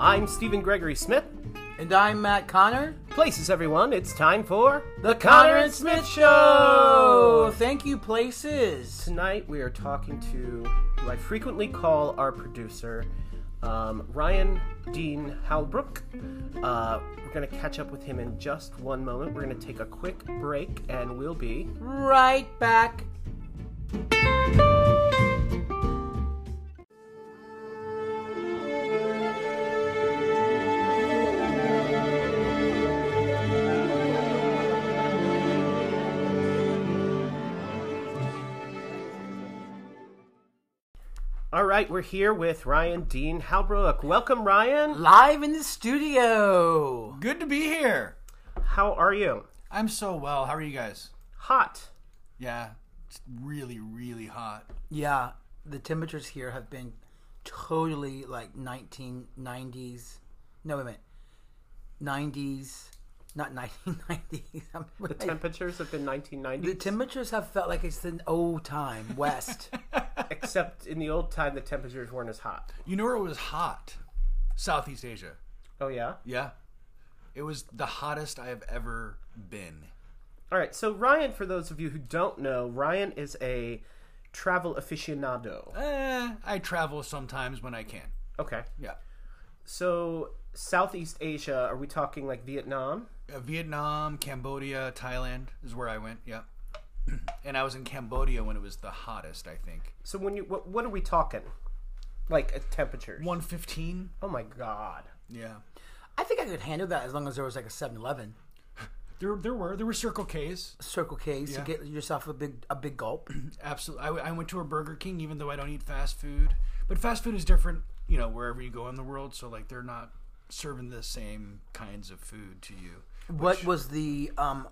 I'm Stephen Gregory Smith. And I'm Matt Connor. Places, everyone. It's time for The Connor and Smith Show! Thank you, Places. Tonight we are talking to who I frequently call our producer, um, Ryan Dean Halbrook. Uh, we're going to catch up with him in just one moment. We're going to take a quick break and we'll be. Right back. Right, we're here with Ryan Dean Halbrook. Welcome, Ryan. Live in the studio. Good to be here. How are you? I'm so well. How are you guys? Hot. Yeah, it's really, really hot. Yeah, the temperatures here have been totally like 1990s. No, wait a minute. 90s. Not 1990s. I'm The right. temperatures have been 1990s. The temperatures have felt like it's the old time, West. except in the old time the temperatures weren't as hot. You know where it was hot? Southeast Asia. Oh, yeah? Yeah. It was the hottest I have ever been. All right, so Ryan, for those of you who don't know, Ryan is a travel aficionado. Eh, I travel sometimes when I can. Okay. Yeah. So, Southeast Asia, are we talking like Vietnam? Uh, Vietnam, Cambodia, Thailand is where I went. Yeah. And I was in Cambodia when it was the hottest, I think. So, when you, what, what are we talking? Like uh, temperatures? 115. Oh my god. Yeah. I think I could handle that as long as there was like a 7 Eleven. There, there were there were Circle K's. Circle K's Yeah. to get yourself a big a big gulp. Absolutely. I, I went to a Burger King, even though I don't eat fast food. But fast food is different, you know, wherever you go in the world. So, like, they're not serving the same kinds of food to you. What was the um,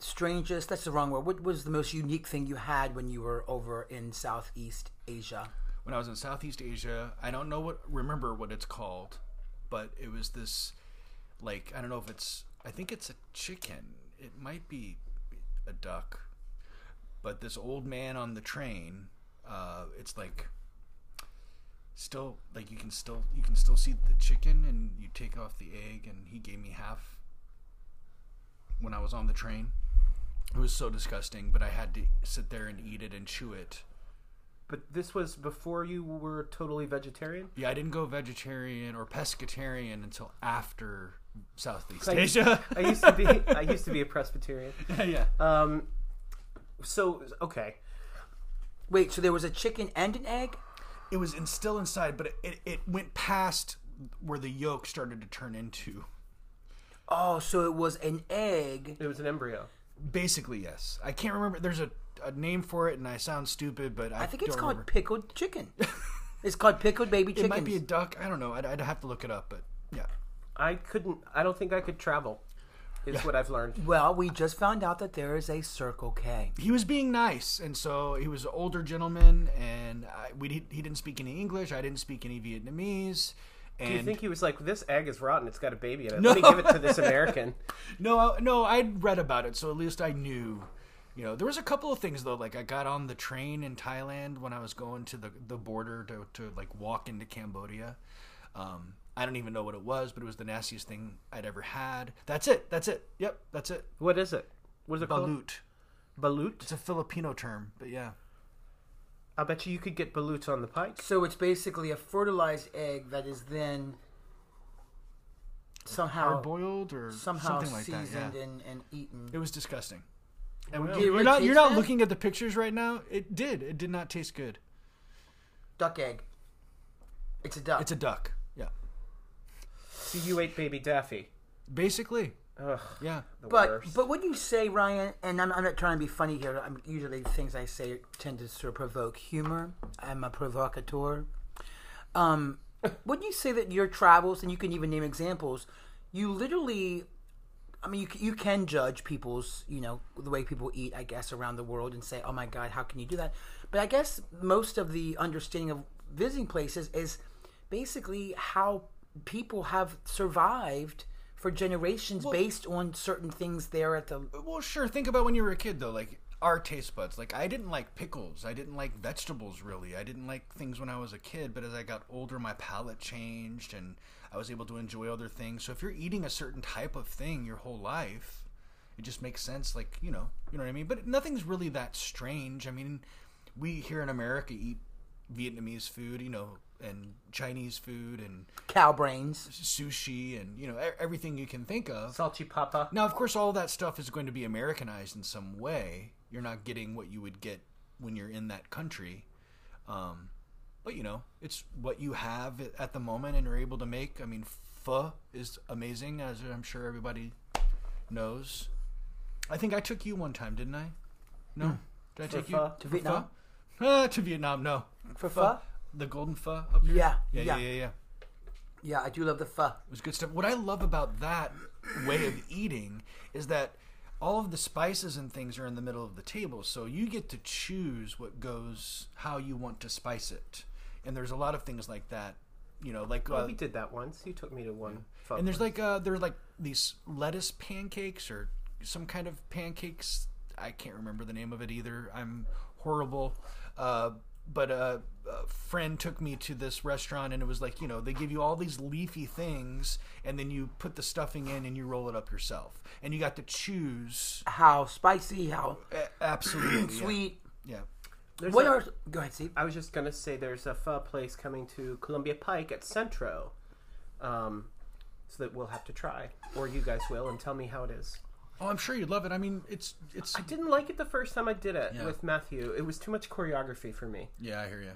strangest? That's the wrong word. What was the most unique thing you had when you were over in Southeast Asia? When I was in Southeast Asia, I don't know what, remember what it's called, but it was this, like, I don't know if it's, I think it's a chicken. It might be a duck. But this old man on the train, uh, it's like, still like you can still you can still see the chicken and you take off the egg and he gave me half when I was on the train. It was so disgusting, but I had to sit there and eat it and chew it. But this was before you were totally vegetarian? Yeah, I didn't go vegetarian or pescatarian until after Southeast I- Asia. I used to be I used to be a Presbyterian. yeah. Um so okay. Wait, so there was a chicken and an egg? It was in, still inside, but it, it, it went past where the yolk started to turn into. Oh, so it was an egg. It was an embryo. Basically, yes. I can't remember. There's a, a name for it, and I sound stupid, but I, I think it's don't called remember. pickled chicken. it's called pickled baby chicken. It chicken. might be a duck. I don't know. I'd, I'd have to look it up, but yeah. I couldn't I don't think I could travel. Is what I've learned. well, we just found out that there is a Circle K. He was being nice, and so he was an older gentleman, and I, we he, he didn't speak any English. I didn't speak any Vietnamese. And Do you think he was like, "This egg is rotten. It's got a baby in it. No. Let me give it to this American." No, I- no, I'd read about it, so at least I knew. You know, there was a couple of things though. Like I got on the train in Thailand when I was going to the the border to to like walk into Cambodia. Um, I don't even know what it was, but it was the nastiest thing I'd ever had. That's it. That's it. Yep, that's it. What is it? What is it called? Balut. Balut. It's a Filipino term, but yeah. I bet you you could get balut on the pike. So it's basically a fertilized egg that is then somehow Hard boiled or somehow something like that. Yeah. and, and eaten. It was disgusting. And Well, Did it you're not you're not bad? looking at the pictures right now. It did. It did not taste good. Duck egg. It's a duck. It's a duck. Yeah. So you ate baby Daffy. Basically. Ugh, Yeah. But worst. but what you say, Ryan, and I'm, I'm not trying to be funny here. I'm, usually things I say tend to sort of provoke humor. I'm a provocateur. Um, when you say that your travels, and you can even name examples, you literally, I mean, you you can judge people's, you know, the way people eat, I guess, around the world, and say, oh my God, how can you do that? But I guess most of the understanding of visiting places is basically how people have survived for generations based on certain things there at the Well, sure. Think about when you were a kid, though. Like our taste buds. Like I didn't like pickles. I didn't like vegetables really. I didn't like things when I was a kid, but as I got older my palate changed and I was able to enjoy other things. So if you're eating a certain type of thing your whole life, it just makes sense like, you know, you know what I mean? But nothing's really that strange. I mean, we here in America eat Vietnamese food, you know, and Chinese food and Cow brains. sushi and, you know, everything you can think of. Salty Papa. Now, of course, all that stuff is going to be Americanized in some way. You're not getting what you would get when you're in that country. Um, but, you know, it's what you have at the moment and are able to make. I mean, pho is amazing, as I'm sure everybody knows. I think I took you one time, didn't I? No? Did I For take you? pho? To Vietnam? Ah, to Vietnam, no. For pho? The golden pho up here? Yeah, Yeah, yeah. yeah, yeah, yeah. Yeah, I do love the pho. It was good stuff. What I love about that way of eating is that all of the spices and things are in the middle of the table, so you get to choose what goes, how you want to spice it. And there's a lot of things like that, you know, like Oh, uh, we did that once. You took me to one. pho and there's place. like uh, there's like these lettuce pancakes or some kind of pancakes. I can't remember the name of it either. I'm horrible. Uh, but uh, a friend took me to this restaurant and it was like you know they give you all these leafy things and then you put the stuffing in and you roll it up yourself and you got to choose How spicy, how A- absolutely yeah. sweet. yeah There's What a- are. Go ahead, Steve. I was just gonna say there's a pho place coming to Columbia Pike at Centro, um, so that we'll have to try, or you guys will, and tell me how it is. Oh i'm sure you'd love it i mean it's it's I didn't like it the first time I did it Yeah. with Matthew. It was too much choreography for me. yeah i hear you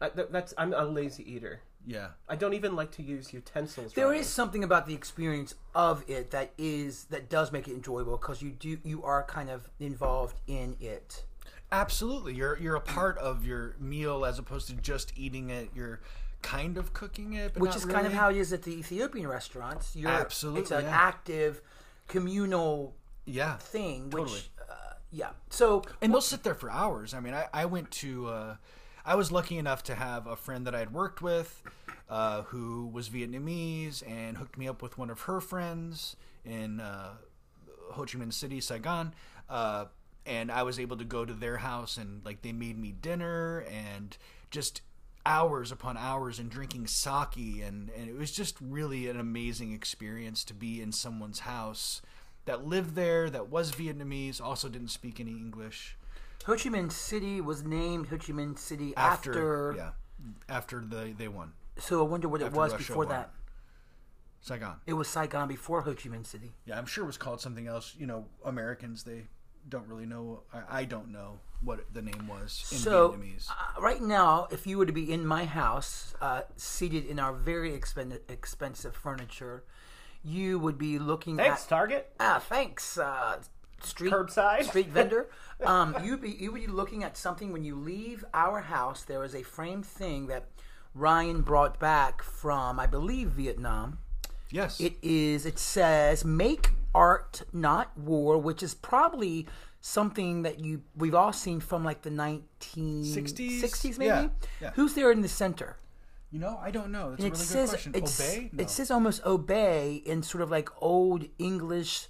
I, th- that's I'm a lazy eater. yeah I don't even like to use utensils. There Ryan. is something about the experience of it that is that does make it enjoyable because you do you are kind of involved in it. Absolutely, you're you're a part of your meal as opposed to just eating it. You're kind of cooking it, but which not is kind of really. how it is at the Ethiopian restaurants. You're, Absolutely, it's an yeah. active communal yeah. thing. Which, Totally. uh, yeah. So And they'll sit there for hours. I mean, I, I went to, uh, I was lucky enough to have a friend that I'd worked with uh, who was Vietnamese and hooked me up with one of her friends in uh, Ho Chi Minh City, Saigon. Uh, and I was able to go to their house and like they made me dinner and just hours upon hours and drinking sake and, and it was just really an amazing experience to be in someone's house that lived there that was Vietnamese also didn't speak any English Ho Chi Minh City was named Ho Chi Minh City after, after. yeah after the they won So I wonder what it was Russia before won. that. Saigon It was Saigon before Ho Chi Minh City. yeah I'm sure it was called something else you know Americans they don't really know I, I don't know what the name was in So Vietnamese uh, right now, if you were to be in my house, uh, seated in our very expen- expensive furniture, you would be looking Thanks, at. Target. Ah, thanks. Uh, street Curbside. street vendor. Um, you'd be you would be looking at something when you leave our house. There is a framed thing that Ryan brought back from, I believe, Vietnam. yes It is. It says "Make art, not war," which is probably something that you we've all seen from like the nineteen 60s? sixties, maybe. Yeah, yeah. Who's there in the center? You know I don't know that's a really it good says question obey no. it says almost obey in sort of like old English,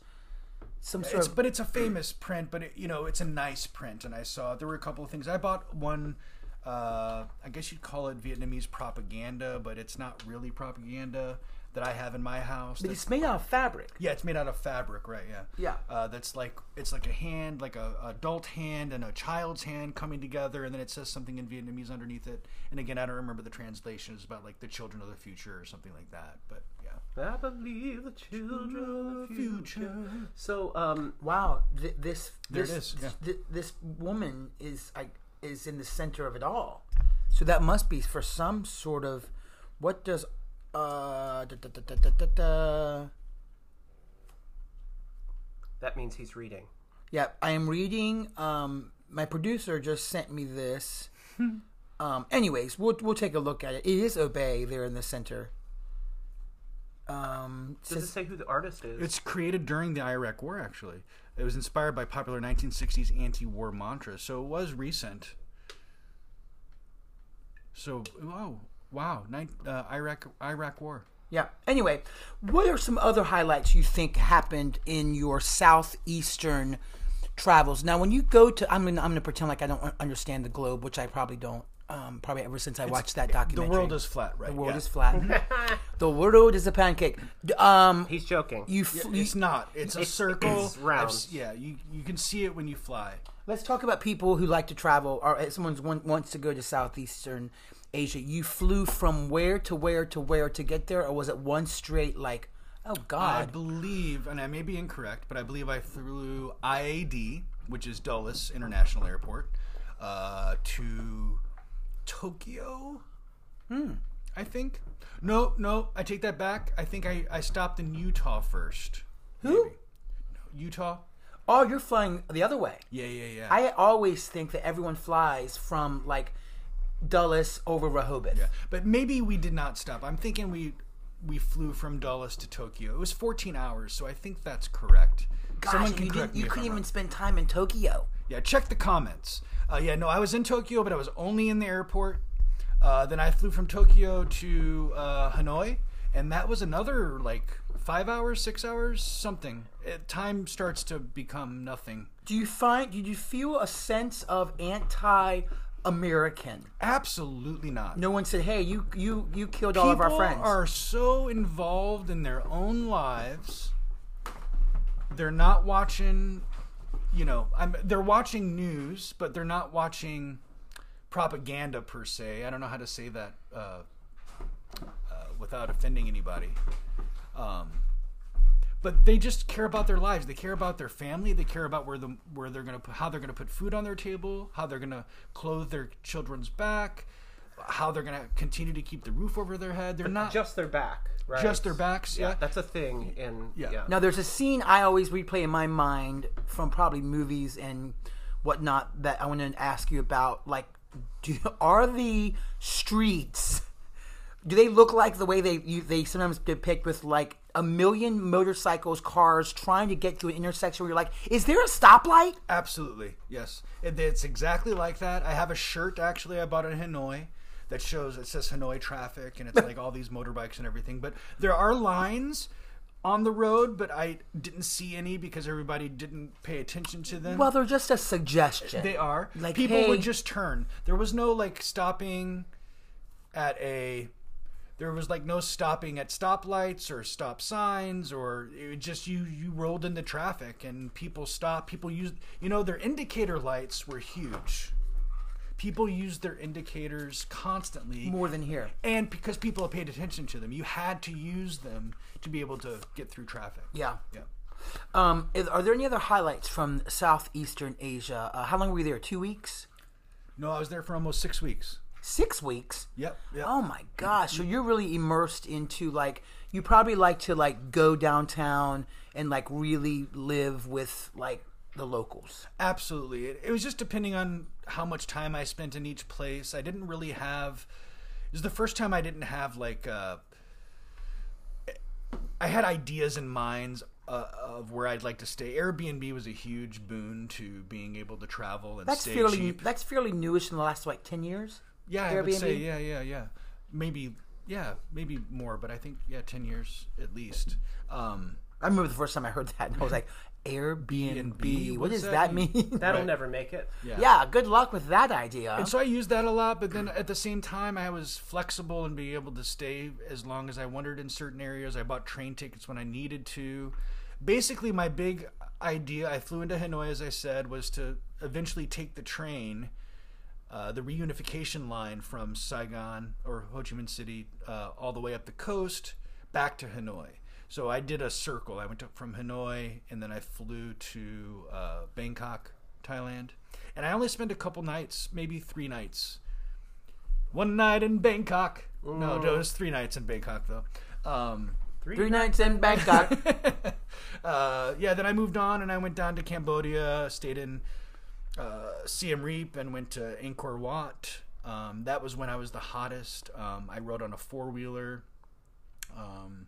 some sort it's, of but it's a famous print, but it, you know it's a nice print, and I saw there were a couple of things. I bought one. Uh, I guess you'd call it Vietnamese propaganda, but it's not really propaganda that I have in my house. but That's- it's made out of fabric. yeah, it's made out of fabric, right? Yeah. Yeah. Uh, that's like it's like a hand, like a adult hand and a child's hand coming together, and then it says something in Vietnamese underneath it. And again, I don't remember the translation. It's about like the children of the future or something like that. But yeah. I believe the children of the future. So, um, Wow, th- this There it this is, yeah. th- this woman is like is in the center of it all. So that must be for some sort of what does uh da, da, da, da, da, da, da. that means he's reading. yeah I am reading. Um, my producer just sent me this. um, anyways, we'll we'll take a look at it. It is obey there in the center. Um, it Does it say who the artist is? It's created during the Iraq War, actually. It was inspired by popular 1960s anti-war mantras, so it was recent. So, oh, wow, nine, uh, Iraq Iraq War. Yeah. Anyway, what are some other highlights you think happened in your southeastern travels. Now, when you go to, I'm gonna I'm gonna pretend like I don't understand the globe, which I probably don't. Um, probably ever since I watched that documentary. The world is flat, right? the world yeah. is flat. the world is a pancake. Um, He's joking. you, fl- you It's not. It's a It's- circle. it's round. I've yeah, you you can see it when you fly. Let's talk about people who like to travel, or if someone one, wants to go to Southeastern Asia. You flew from where to where to where to get there, or was it one straight like? Oh God! I believe, and I may be incorrect, but I believe I flew IAD, which is Dulles International Airport, uh, to Tokyo. Hmm. I think. No, no, I take that back. I think I, I stopped in Utah first. Who? Maybe. Utah? Oh, you're flying the other way. Yeah, yeah, yeah. I always think that everyone flies from like Dulles over Rehoboth. Yeah, but maybe we did not stop. I'm thinking we we flew from Dulles to Tokyo. It was 14 hours, so I think that's correct. Gosh, Someone can you, correct me you if couldn't I'm even wrong. spend time in Tokyo. Yeah, check the comments. Uh, yeah, no, I was in Tokyo, but I was only in the airport. Uh, then I flew from Tokyo to uh, Hanoi, and that was another like five hours, six hours, something. It, time starts to become nothing. Do you find? Did you feel a sense of anti-American? Absolutely not. No one said, "Hey, you you you killed all of our People friends." are so involved in their own lives. They're not watching, you know, I'm, they're watching news, but they're not watching propaganda per se. I don't know how to say that uh, uh, without offending anybody. Um, but they just care about their lives. They care about their family. They care about where the where they're gonna put, how they're gonna put food on their table, how they're gonna clothe their children's back, how they're gonna continue to keep the roof over their head. They're not just their back, right? just their backs. Yeah, That's a thing in Yeah. yeah. Now, there's a scene I always replay in my mind from probably movies and whatnot that I want to ask you about. Like, do, are the streets? Do they look like the way they you, they sometimes depict with like a million motorcycles, cars trying to get to an intersection where you're like, is there a stoplight? absolutely. Yes, it, it's exactly like that. I have a shirt actually I bought in Hanoi that shows it says Hanoi traffic and it's like all these motorbikes and everything. But there are lines on the road, but I didn't see any because everybody didn't pay attention to them. Well, they're just a suggestion. They are. Like, People hey- would just turn. There was no like stopping at a. There was like no stopping at stoplights or stop signs or it just you you rolled into traffic and people stopped. People used you know their indicator lights were huge. People used their indicators constantly more than here. and because people have paid attention to them, you had to use them to be able to get through traffic. Yeah. Yeah. Um, are there any other highlights from Southeastern Asia? Uh, how long were you there? Two weeks? No, I was there for almost six weeks. Six weeks? Yep. yep. Oh my gosh! So you're really immersed into like you probably like to like go downtown and like really live with like the locals. Absolutely. It, it was just depending on how much time I spent in each place. I didn't really have. It was the first time I didn't have like. Uh, I had ideas in minds uh, of where I'd like to stay. Airbnb was a huge boon to being able to travel and That's stay fairly cheap. that's fairly newish in the last like ten years. Yeah, I would say yeah, yeah, yeah. Maybe yeah, maybe more, but I think yeah, ten years at least. Um, I remember the first time I heard that, and I was like, Airbnb. Airbnb, What what does does that that mean? mean? That'll Right. never make it. yeah. yeah, good luck with that idea. And so I used that a lot, but then at the same time, I was flexible and be able to stay as long as I wanted in certain areas. I bought train tickets when I needed to. Basically, my big idea, I flew into Hanoi, as I said, was to eventually take the train, uh, the reunification line from Saigon or Ho Chi Minh City, uh, all the way up the coast back to Hanoi. So I did a circle. I went up from Hanoi and then I flew to uh, Bangkok, Thailand. And I only spent a couple nights, maybe three nights. One night in Bangkok. No, no, it was three nights in Bangkok though. Um, Three nights in Bangkok. uh, yeah, then I moved on and I went down to Cambodia, stayed in uh, Siem Reap, and went to Angkor Wat. Um, that was when I was the hottest. Um, I rode on a four wheeler. Um,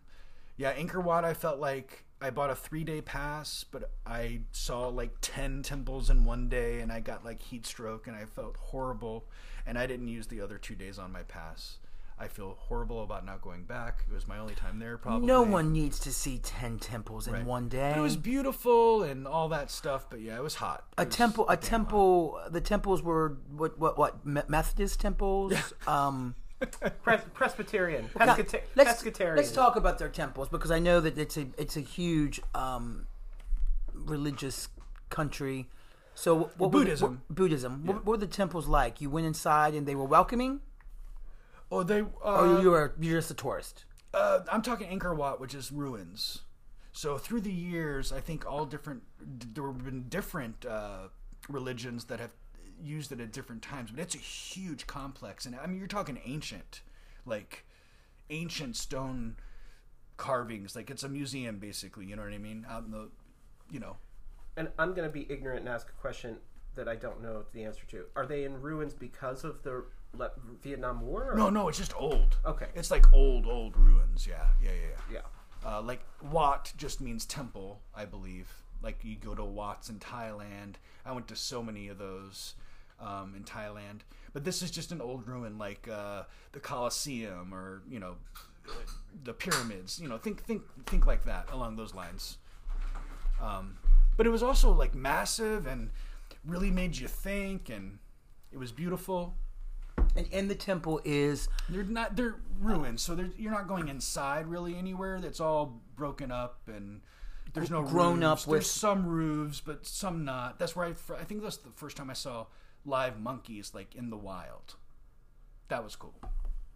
yeah, Angkor Wat, I felt like I bought a three day pass, but I saw like 10 temples in one day and I got like heat stroke and I felt horrible. And I didn't use the other two days on my pass. I feel horrible about not going back. It was my only time there, probably. No one needs to see ten temples in Right. one day. It was beautiful and all that stuff, but yeah, it was hot. a was temple. A damn hot. temple. The temples were what? What? What? Me- Methodist temples. um, Pres- Presbyterian, now, pescata- let's pescatarian. let's talk about their temples because I know that it's a it's a huge um, religious country. So what, what were the- Buddhism. what- Buddhism. What, what were the temples like? You went inside and they were welcoming, Oh, they. or Uh, you were you're just a tourist? uh, I'm talking Angkor Wat, which is ruins. So through the years, I think all different there have been different uh, religions that have used it at different times, but it's a huge complex, and I mean you're talking ancient, like ancient stone carvings. Like it's a museum, basically. You know what I mean? Out in the, you know, and I'm going to be ignorant and ask a question that I don't know the answer to. Are they in ruins because of the Le- Vietnam War? Or? no, no, it's just old. Okay. It's like old, old ruins. Yeah, yeah, yeah, yeah. Yeah. Uh, like Wat just means temple, I believe. Like you go to Wat's in Thailand. I went to so many of those um, in Thailand. But this is just an old ruin, like uh, the Colosseum or you know the pyramids. You know, think think think like that along those lines. Um, but it was also like massive and really made you think, and it was beautiful. And in the temple is They're not they're ruins, so they're, you're not going inside really anywhere. That's all broken up and there's no Grown up with- There's some roofs, but some not. That's where I I think that's the first time I saw live monkeys like in the wild. That was cool.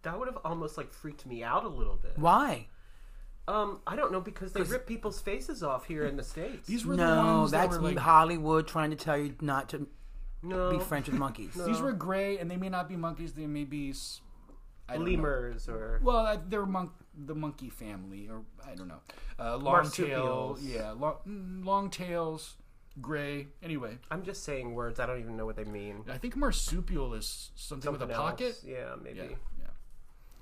That would have almost like freaked me out a little bit. why? Um, I don't know because they rip people's faces off here in the states. These were the No, ones that that's were like Hollywood trying to tell you not to no be friends with monkeys. these were gray, and they may not be monkeys. They may be s- I don't know. lemurs or Well, I, they're monk, the monkey family, or I don't know. Uh, long tail, Marsupials. yeah, long, mm, long tails, gray. Anyway, I'm just saying words. I don't even know what they mean. I think marsupial is something, with a Something pocket. Yeah, maybe. Yeah, yeah.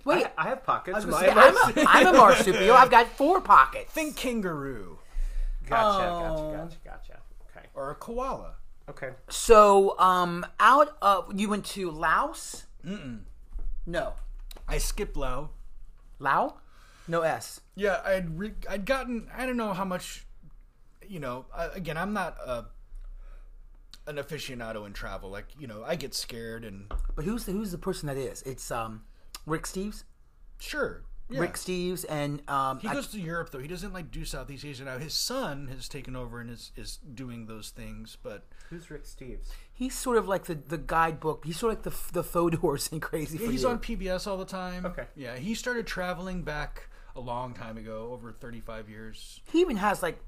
Wait, I, I have pockets. I was gonna My say, I'm, a, I'm a marsupial. I've got four pockets. Think kangaroo gotcha, Oh. gotcha, gotcha, gotcha. Okay, or a koala. Okay. So, um, out of you went to Laos? Mm-mm. No, I skipped Lao. Lao, no S. Yeah, I'd re- I'd gotten I don't know how much, you know. I, again, I'm not a an aficionado in travel. Like you know, I get scared and But who's the who's the person that is? It's um, Rick Steves. sure. Yeah. Rick Steves and um, He I- goes to Europe though. He doesn't like do Southeast Asia now. His son has taken over and is is doing those things. But Who's Rick Steves? he's sort of like the, the guidebook. He's sort of like the the Fodors and Crazy yeah, for he's You. on PBS all the time. Okay. Yeah, he started traveling back a long time ago, over 35 years. He even has like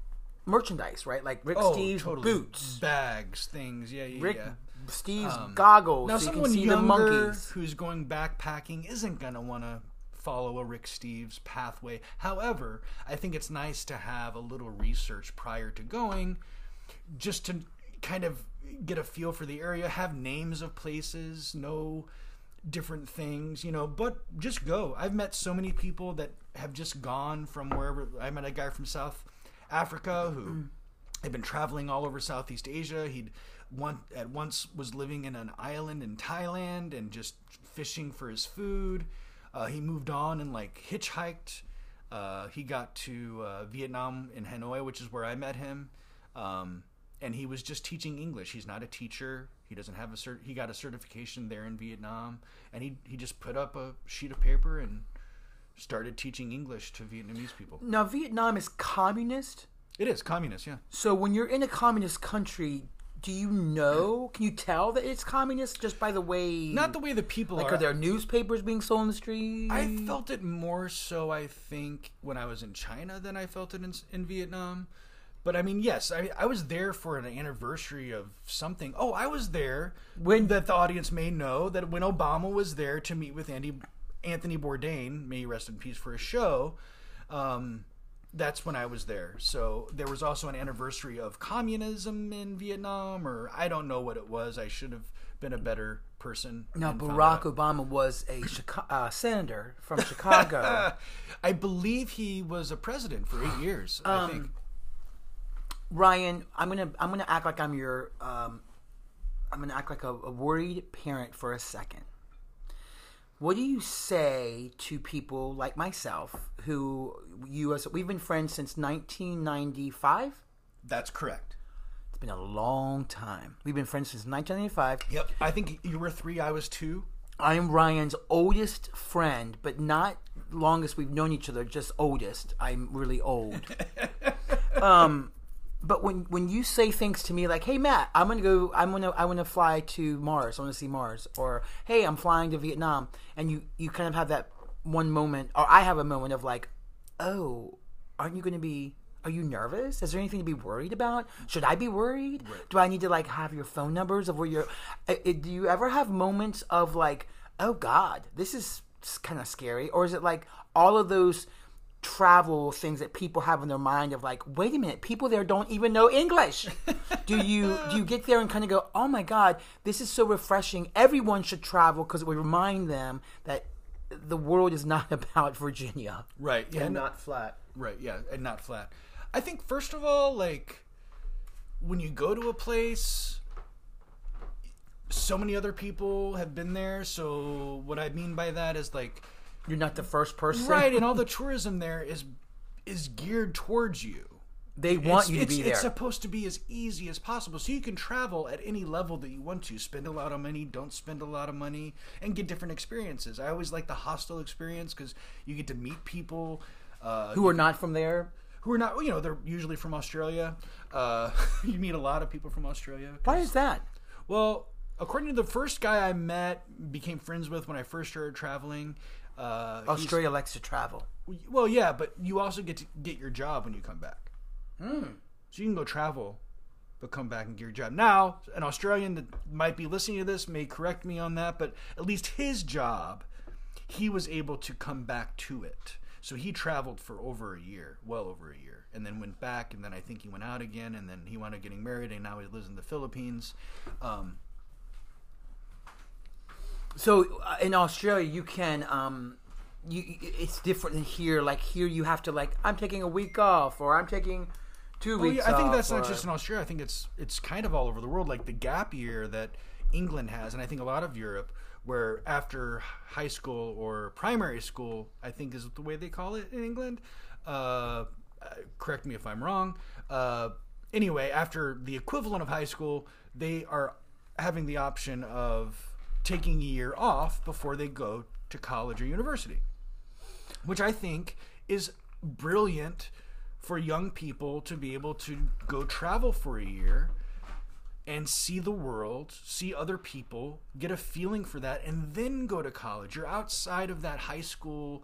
merchandise, right? Like Rick Steves boots, bags, things. Yeah, yeah, Rick yeah. Steves goggles. Now, so you can someone see the younger monkeys. who's going backpacking isn't gonna want to follow a Rick Steves pathway. However, I think it's nice to have a little research prior to going, just to kind of get a feel for the area, have names of places, know different things, you know, but just go. I've met so many people that have just gone from wherever. I met a guy from South Africa who mm. had been traveling all over Southeast Asia. He'd one at once was living in an island in Thailand and just fishing for his food. Uh, he moved on and like hitchhiked. Uh, he got to uh, Vietnam in Hanoi, which is where I met him. Um, and he was just teaching English. He's not a teacher. He doesn't have a cert. He got a certification there in Vietnam, and he he just put up a sheet of paper and started teaching English to Vietnamese people. Now Vietnam is communist. It is communist, yeah. So when you're in a communist country, do you know? Can you tell that it's communist just by the way? Not the way the people like are. are there newspapers being sold in the street? I felt it more so, I think, when I was in China than I felt it in, in Vietnam. But I mean, yes, I, I was there for an anniversary of something. Oh, I was there when that the audience may know that when Obama was there to meet with Andy Anthony Bourdain, may he rest in peace, for a show. Um, that's when I was there. So there was also an anniversary of communism in Vietnam, or I don't know what it was. I should have been a better person. Now Barack. Obama was a Chica- uh, senator from Chicago. I believe he was a president for eight years. I Um, think. Ryan, I'm gonna I'm gonna act like I'm your um, I'm gonna act like a, a worried parent for a second. What do you say to people like myself who you as we've been friends since 1995? That's correct. It's been a long time. We've been friends since 1995. Yep. I think you were three. I was two. I am Ryan's oldest friend, but not longest we've known each other, just oldest. I'm really old. um, but when when you say things to me like, "Hey Matt, I'm gonna go. I'm gonna I want to fly to Mars. I want to see Mars," or "Hey, I'm flying to Vietnam," and you you kind of have that one moment, or I have a moment of like, "Oh, aren't you gonna be?" Are you nervous? Is there anything to be worried about? Should I be worried? Do I need to like have your phone numbers of where you're? I- I- do you ever have moments of like, oh God, this is kind of scary, or is it like all of those travel things that people have in their mind of like, wait a minute, people there don't even know English. do you do you get there and kind of go, oh my God, this is so refreshing. Everyone should travel because it would remind them that the world is not about Virginia. Right. Yeah. and not flat. Right, yeah, and not flat. I think first of all, like when you go to a place, so many other people have been there. So what I mean by that is like, You're not the first person, right, and all the tourism there is is geared towards you. They want it's, you to it's, be there. It's supposed to be as easy as possible, so you can travel at any level that you want to. Spend a lot of money, don't spend a lot of money, and get different experiences. I always like the hostel experience because you get to meet people uh, who are not from there. who are not, you know, they're usually from Australia. Uh, you meet a lot of people from australia Why is that? Well, according to the first guy I met, became friends with when I first started traveling. Uh, Australia likes to travel. well, yeah, but you also get to get your job when you come back. Hmm. So you can go travel, but come back and get your job. Now, an Australian that might be listening to this may correct me on that, but at least his job, he was able to come back to it. So he traveled for over a year, well over a year, and then went back, and then I think he went out again, and then he wound up getting married, and now he lives in the Philippines. Um, So uh, in Australia, you can um, you it's different than here. Like here, you have to like I'm taking a week off, or I'm taking two Well, weeks. yeah, I think that's not just in Australia. I think it's it's kind of all over the world. Like the gap year that England has, and I think a lot of Europe, where after high school or primary school, I think is the way they call it in England. Uh, uh, correct me if I'm wrong. Uh, anyway, after the equivalent of high school, they are having the option of taking a year off before they go to college or university which I think is brilliant for young people to be able to go travel for a year and see the world, see other people, get a feeling for that, and then go to college. You're outside of that high school,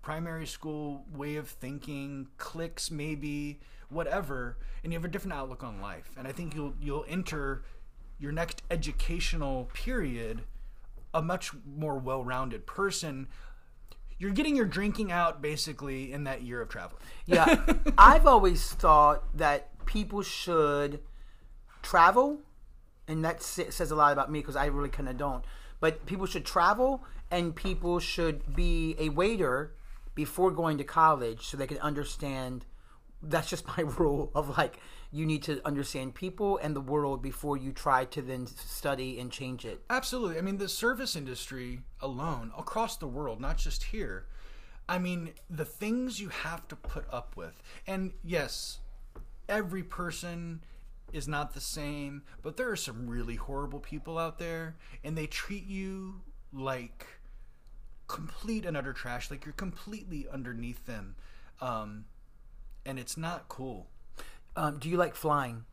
primary school way of thinking, cliques maybe, whatever, and you have a different outlook on life. And I think you'll you'll enter your next educational period a much more well-rounded person you're getting your drinking out basically in that year of traveling. Yeah, I've always thought that people should travel, and that says a lot about me because I really kind of don't. But people should travel, and people should be a waiter before going to college so they can understand. That's just my rule of like you need to understand people and the world before you try to then study and change it. Absolutely. I mean, the service industry alone, across the world, not just here, I mean, the things you have to put up with. And yes, every person is not the same, but there are some really horrible people out there, and they treat you like complete and utter trash, like you're completely underneath them. Um, and it's not cool. Um, do you like flying?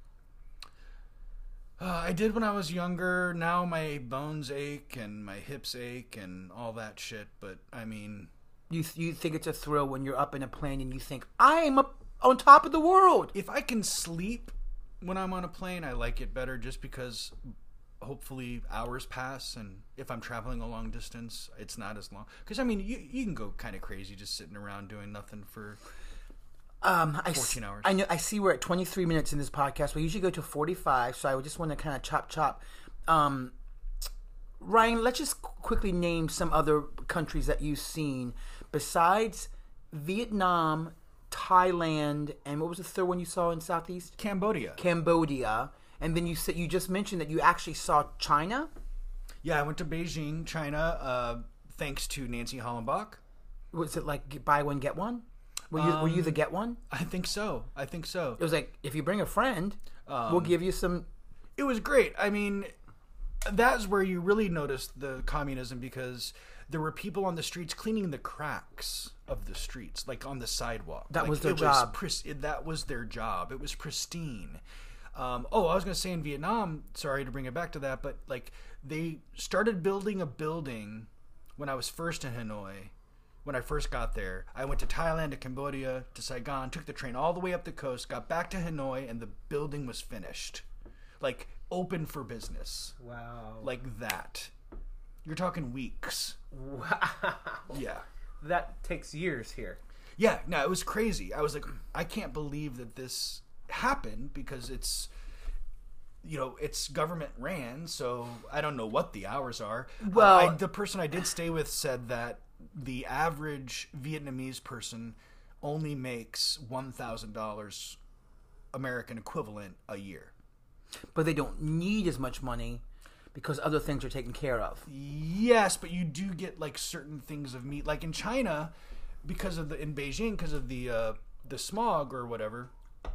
Uh, I did when I was younger. Now my bones ache and my hips ache and all that shit. But I mean, You you think it's a thrill when you're up in a plane and you think I'm up on top of the world. if I can sleep when I'm on a plane, I like it better just because hopefully hours pass. And if I'm traveling a long distance, it's not as long. Because I mean, you, you can go kind of crazy just sitting around doing nothing for. Um, I, s- 14 hours. I know. I see we're at 23 minutes in this podcast. We usually go to 45, so I would just want to kind of chop chop. Um, Ryan, let's just quickly name some other countries that you've seen besides Vietnam, Thailand, and what was the third one you saw in Southeast? Cambodia. Cambodia. And then you said you just mentioned that you actually saw China. Yeah, I went to Beijing, China. Uh, thanks to Nancy Hollenbach. Was it like buy one get one? Were you were you Um, the get one? I think so. I think so. It was like if you bring a friend, Um, we'll give you some. it was great. I mean, that's where you really noticed the communism because there were people on the streets cleaning the cracks of the streets, like on the sidewalk. That Like, was their it job. pris- it- that was their job. It was pristine. Um, oh, I was going to say in Vietnam. Sorry to bring it back to that, but like they started building a building when I was first in Hanoi. When I first got there, I went to Thailand, to Cambodia, to Saigon, took the train all the way up the coast, got back to Hanoi, and the building was finished, like open for business Wow. like that. You're talking weeks. Wow. Yeah. That takes years here. Yeah, no, it was crazy. I was like, I can't believe that this happened because it's, you know, it's government ran, so I don't know what the hours are. Well- Uh, I, the person I did stay with said that the average Vietnamese person only makes $1,000 American equivalent a year. But they don't need as much money because other things are taken care of. Yes, but you do get like certain things of meat, like in China, because of the in Beijing, because of the uh, the smog or whatever,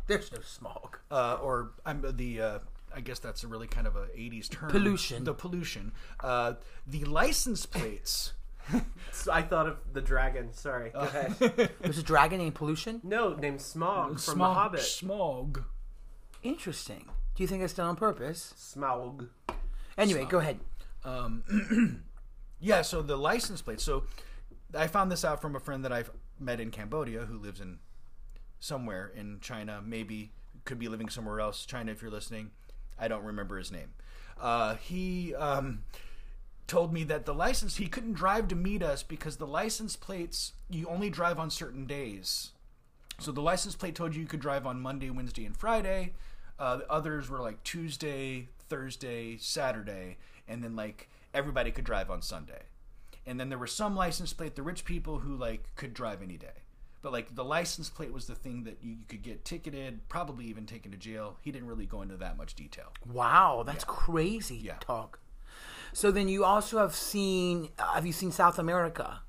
There's no smog. uh, or I'm the uh, I guess that's a really kind of a '80s term. Pollution. The pollution. Uh, the license plates. So I thought of the dragon. Sorry. Go ahead. There's a dragon named Pollution. no, named Smaug from smog, The Hobbit. Smog. Interesting. Do you think it's done on purpose? Smog. Anyway, go ahead. Um, yeah, so the license plate. So I found this out from a friend that I've met in Cambodia who lives in somewhere in China, maybe could be living somewhere else. China, if you're listening, I don't remember his name. Uh, he um, told me that the license he couldn't drive to meet us because the license plates you only drive on certain days. So the license plate told you you could drive on Monday, Wednesday, and Friday. Uh, the others were like Tuesday, Thursday, Saturday, and then like everybody could drive on Sunday. And then there were some license plate, the rich people who like could drive any day. But like the license plate was the thing that you could get ticketed, probably even taken to jail. He didn't really go into that much detail. Wow, that's crazy Yeah. talk. So then you also have seen. Uh, have you seen South America?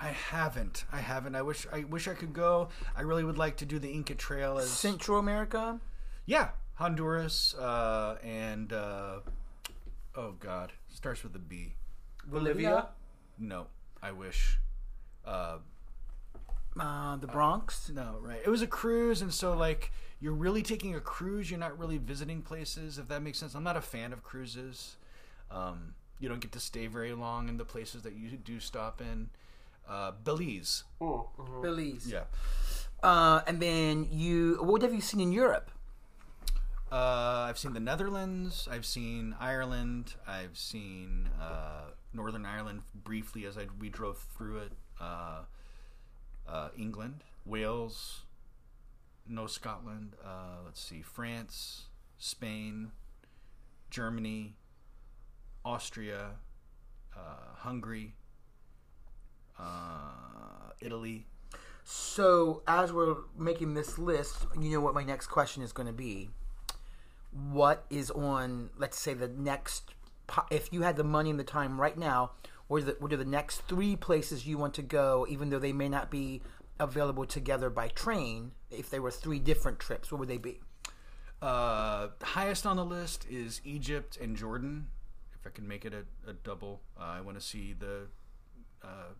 I haven't. I haven't. I wish. I wish I could go. I really would like to do the Inca Trail as Central America? yeah, Honduras uh, and uh, oh god, starts with a B. Bolivia. No, I wish. Uh, Uh, the Bronx? no, right. It was a cruise, and so like you're really taking a cruise. You're not really visiting places, if that makes sense. I'm not a fan of cruises. Um, you don't get to stay very long in the places that you do stop in. Uh, Belize, Mm, mhm. Belize. yeah. Uh, and then you. What have you seen in Europe? Uh, I've seen the Netherlands. I've seen Ireland. I've seen uh, Northern Ireland briefly as I we drove through it. Uh, uh, England, Wales, no Scotland. Uh, let's see, France, Spain, Germany, Austria, uh, Hungary, uh, Italy. So, as we're making this list, you know what my next question is going to be. What is on, let's say, the next, if you had the money and the time right now, what are the, what are the next three places you want to go, even though they may not be available together by train? If they were three different trips, what would they be? Uh, highest on the list is Egypt and Jordan. If I can make it a, a double, uh, I want to see the uh,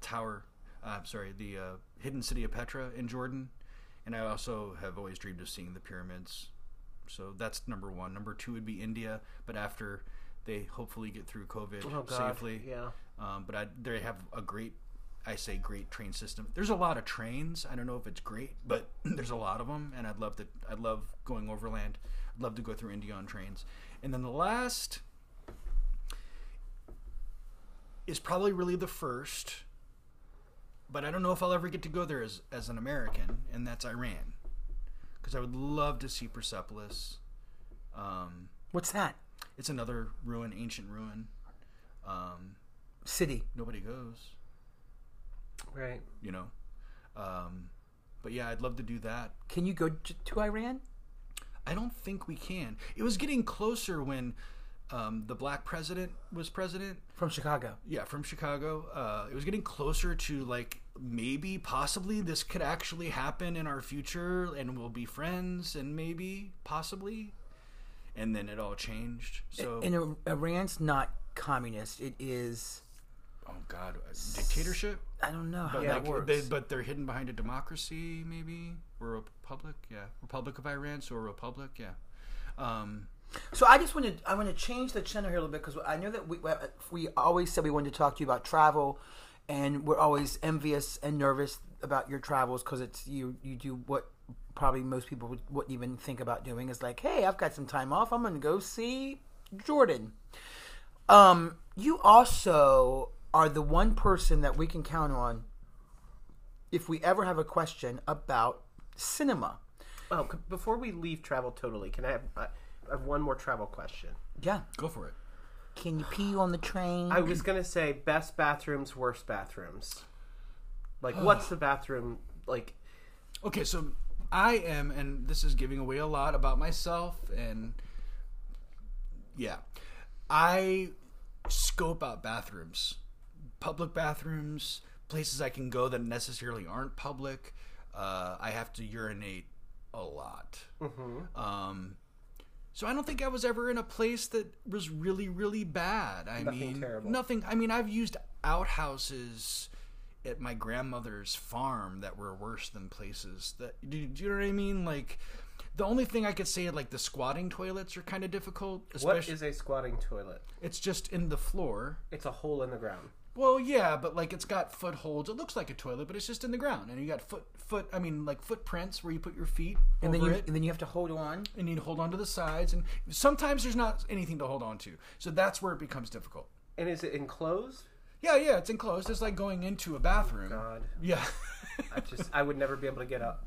tower. Uh, I'm sorry, the uh, hidden city of Petra in Jordan, and I also have always dreamed of seeing the pyramids. So that's number one. Number two would be India, but after they hopefully get through COVID Oh safely. Yeah. Um, but I, they have a great, I say great train system. There's a lot of trains. I don't know if it's great, but there's a lot of them, and I'd love to. I love going overland. I'd love to go through India on trains. And then the last is probably really the first, but I don't know if I'll ever get to go there as as an American, and that's Iran, because I would love to see Persepolis. Um, What's that? it's another ruin, ancient ruin. Um, City. nobody goes. Right. you know. Um, but yeah, I'd love to do that. Can you go to Iran? I don't think we can. It was getting closer when um, the black president was president. From Chicago. Yeah, from Chicago. Uh, it was getting closer to like maybe, possibly, this could actually happen in our future, and we'll be friends, and maybe, possibly, and then it all changed. So, And Ir- Iran's not communist. It is. oh god, a dictatorship. I don't know how But that like, works. they, but they're hidden behind a democracy, maybe, or a republic. Yeah, Republic of Iran, so a republic. Yeah. Um, So I just want to I want to change the channel here a little bit because I know that we we always said we wanted to talk to you about travel, and we're always envious and nervous about your travels because it's you you do what probably most people would, wouldn't even think about doing is like hey I've got some time off I'm to go see Jordan. Um, you also are the one person that we can count on if we ever have a question about cinema. Oh, before we leave travel totally, can I have, I I have one more travel question? Yeah, go for it. can you pee on the train? I was gonna say best bathrooms, worst bathrooms. Like, what's the bathroom like? Okay, so I am, and this is giving away a lot about myself, and yeah, I scope out bathrooms, public bathrooms, places I can go that necessarily aren't public. Uh, I have to urinate a lot. Um, so I don't think I was ever in a place that was really, really bad. I Nothing mean, terrible. nothing. I mean, I've used outhouses at my grandmother's farm that were worse than places that. Do, do you know what I mean? Like, the only thing I could say, like the squatting toilets are kind of difficult. What is a squatting toilet? it's just in the floor. It's a hole in the ground. Well, yeah, but like it's got footholds. It looks like a toilet, but it's just in the ground, and you got foot foot. I mean, like footprints where you put your feet and over then you it and then you have to hold on. and you hold on to the sides and sometimes there's not anything to hold on to so that's where it becomes difficult And is it enclosed? yeah yeah it's enclosed it's like going into a bathroom oh, God, yeah I just I would never be able to get up.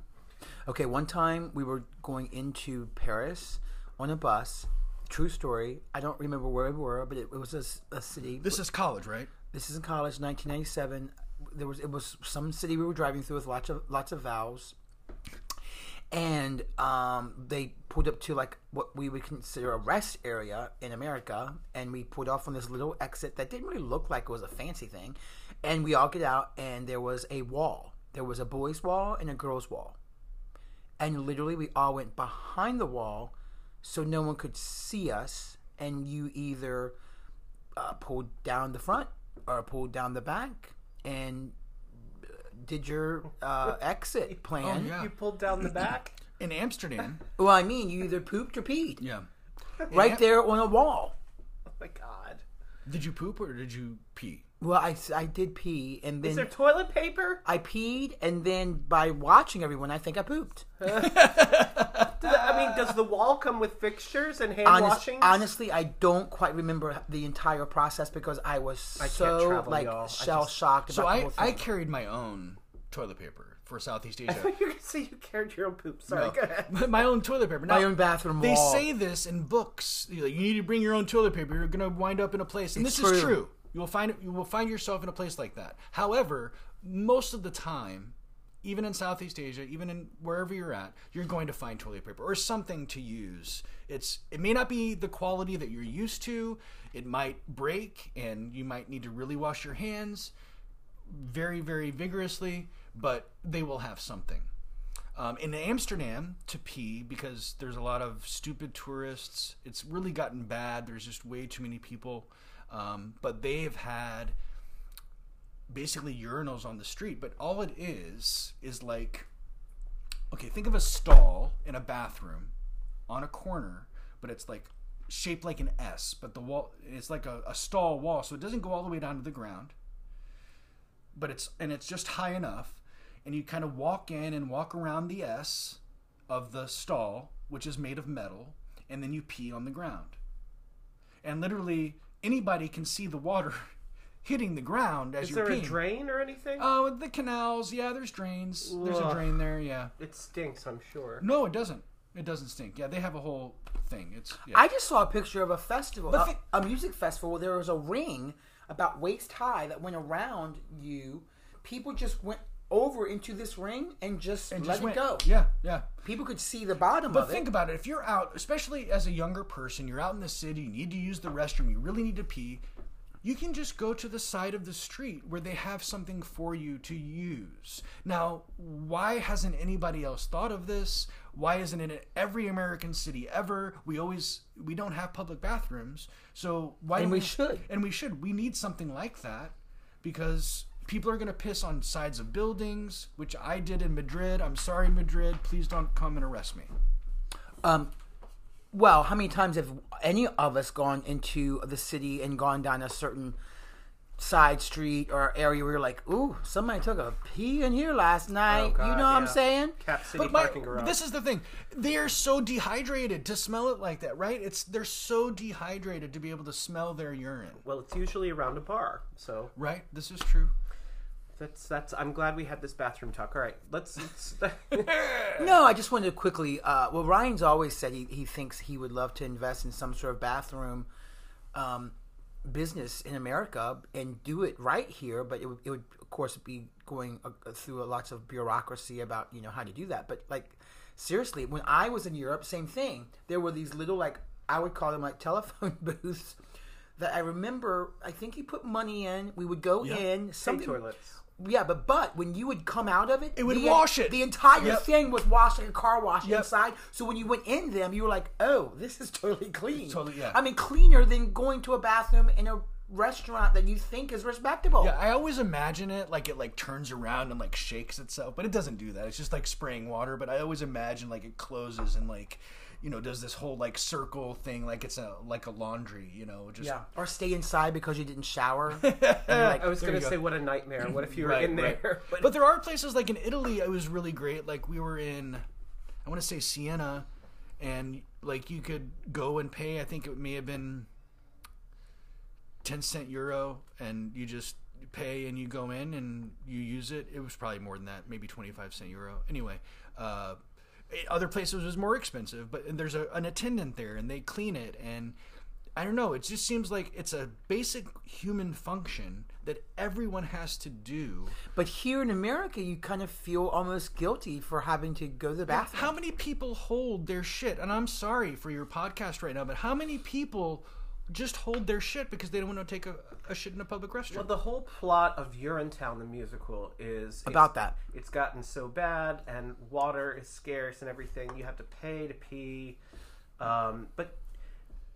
Okay, one time we were going into Paris on a bus. True story. I don't remember where we were, but it, it was a city. this is college right This is in college, 1997. There was it was some city we were driving through with lots of lots of vowels, and um, they pulled up to like what we would consider a rest area in America, and we pulled off on this little exit that didn't really look like it was a fancy thing, and we all get out, and there was a wall. There was a boys' wall and a girls' wall, and literally we all went behind the wall, so no one could see us, and you either uh, pulled down the front or pulled down the back and uh, did your uh, exit plan. Oh, yeah. You pulled down the back. in amsterdam Well, I mean, you either pooped or peed yeah right Am- there on a wall. Oh my god! did you poop or did you pee Well, I, I did pee and Is there then toilet paper? I peed and then by watching everyone, I think I pooped. Does it- I mean, does the wall come with fixtures and hand Honest, washing? honestly, I don't quite remember the entire process because I was can't so travel, like y'all. I shell shocked about so the I, whole I carried my own toilet paper for southeast asia you can gonna say you carried your own poop. Sorry, go ahead. My own toilet paper My own bathroom they wall. say this in books you, know, you need to bring your own toilet paper you're going to wind up in a place and It's this is true. true you will find you will find yourself in a place like that however most of the time even in southeast asia even in wherever you're at you're going to find toilet paper or something to use it's it may not be the quality that you're used to it might break and you might need to really wash your hands very very vigorously but they will have something um, in Amsterdam to pee because there's a lot of stupid tourists. It's really gotten bad. There's just way too many people. Um, but they've had basically urinals on the street. But all it is is like, okay, think of a stall in a bathroom on a corner, but it's like shaped like an S. But the wall, it's like a, a stall wall, so it doesn't go all the way down to the ground. But it's and it's just high enough and you kind of walk in and walk around the S of the stall, which is made of metal, and then you pee on the ground. And literally anybody can see the water hitting the ground as Is you're there a drain or anything? Oh, the canals, yeah, there's drains. There's a Ugh. drain there, yeah. it stinks, I'm sure. No, it doesn't. It doesn't stink. Yeah, they have a whole thing. It's yeah. I just saw a picture of a festival, But a, thi- a music festival where there was a ring about waist high that went around you. People just went over into this ring and just And let just it went. go. Yeah, yeah. People could see the bottom of it. But think it. about it. If you're out, especially as a younger person, you're out in the city, you need to use the restroom, you really need to pee, you can just go to the side of the street where they have something for you to use. Now, why hasn't anybody else thought of this? Why isn't it in every American city ever? We always we don't have public bathrooms. So why And don't we should. And we should. We need something like that because people are going to piss on sides of buildings, which I did in Madrid. I'm sorry, Madrid. Please don't come and arrest me. Um, well, how many times have any of us gone into the city and gone down a certain side street or area where you're like, ooh, somebody took a pee in here last night. God, you know what I'm saying? Cap City But my, parking garage. this is the thing. They are so dehydrated to smell it like that, right? It's they're so dehydrated to be able to smell their urine, well, it's usually around a bar, so right? This is true. That's that's. I'm glad we had this bathroom talk. All right, let's. let's No, I just wanted to quickly. Uh, well, Ryan's always said he, he thinks he would love to invest in some sort of bathroom um, business in America and do it right here, but it would, it would of course be going uh, through lots of bureaucracy about you know how to do that. But like seriously, when I was in Europe, same thing. There were these little like I would call them like telephone booths that I remember. I think you put money in. We would go in. Pay Something toilets. Yeah, but but when you would come out of it, It would the, wash it. The entire Yep. thing was washed like a car wash Yep. inside. So when you went in them, you were like, "Oh, this is totally clean." Totally, yeah. I mean, cleaner than going to a bathroom in a restaurant that you think is respectable. Yeah, I always imagine it like it like turns around and like shakes itself, but it doesn't do that. It's just like spraying water. But I always imagine like it closes and like you know does this whole like circle thing like it's a like a laundry. You know, just Yeah. Or stay inside because you didn't shower. Like, I was going you to go. say, what a nightmare. What if you were Right, in right. there? But there are places like in Italy, it was really great. Like we were in, I want to say Siena, and like you could go and pay. I think it may have been ten cent euro, and you just pay and you go in and you use it. It was probably more than that, maybe twenty five cent euro. Anyway. Uh, other places was more expensive, but there's a, an attendant there and they clean it and I don't know. It just seems like it's a basic human function that everyone has to do. but here in America, you kind of feel almost guilty for having to go to the bathroom. How many people hold their shit? And I'm sorry for your podcast right now, but how many people just hold their shit because they don't want to take a, a shit in a public restroom? Well, the whole plot of Urinetown, the musical, is About it's- that. It's gotten so bad, and water is scarce and everything. You have to pay to pee. Um, but,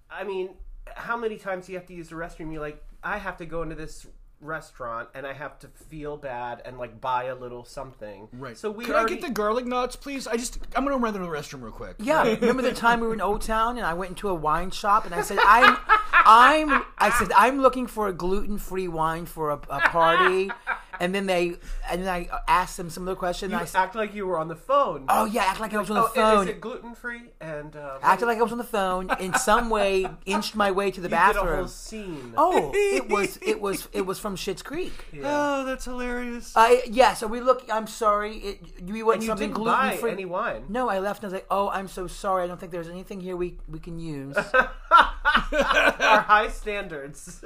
I mean, how many times do you have to use the restroom? You're like, I have to go into this restaurant and I have to feel bad and like buy a little something. right. So we Could already, I get the garlic knots, please? I just I'm gonna run to the restroom real quick. Yeah, remember the time we were in Old Town and I went into a wine shop and I said I'm I'm I said I'm looking for a gluten-free wine for a, a party, and then they and then I asked them some other question. you I act like you were on the phone. "Oh yeah, act like I was on the Oh, phone." is it gluten free? And uh, Acted like I was on the phone. In some way, inched my way to the you did a bathroom. whole scene. Oh, it was it was it was from Schitt's Creek. Oh, that's hilarious. I yeah. So we look. I'm sorry. It, we want and you something didn't gluten buy free. any wine. No, I left and I was like, "Oh, I'm so sorry. I don't think there's anything here we we can use." Our high standards.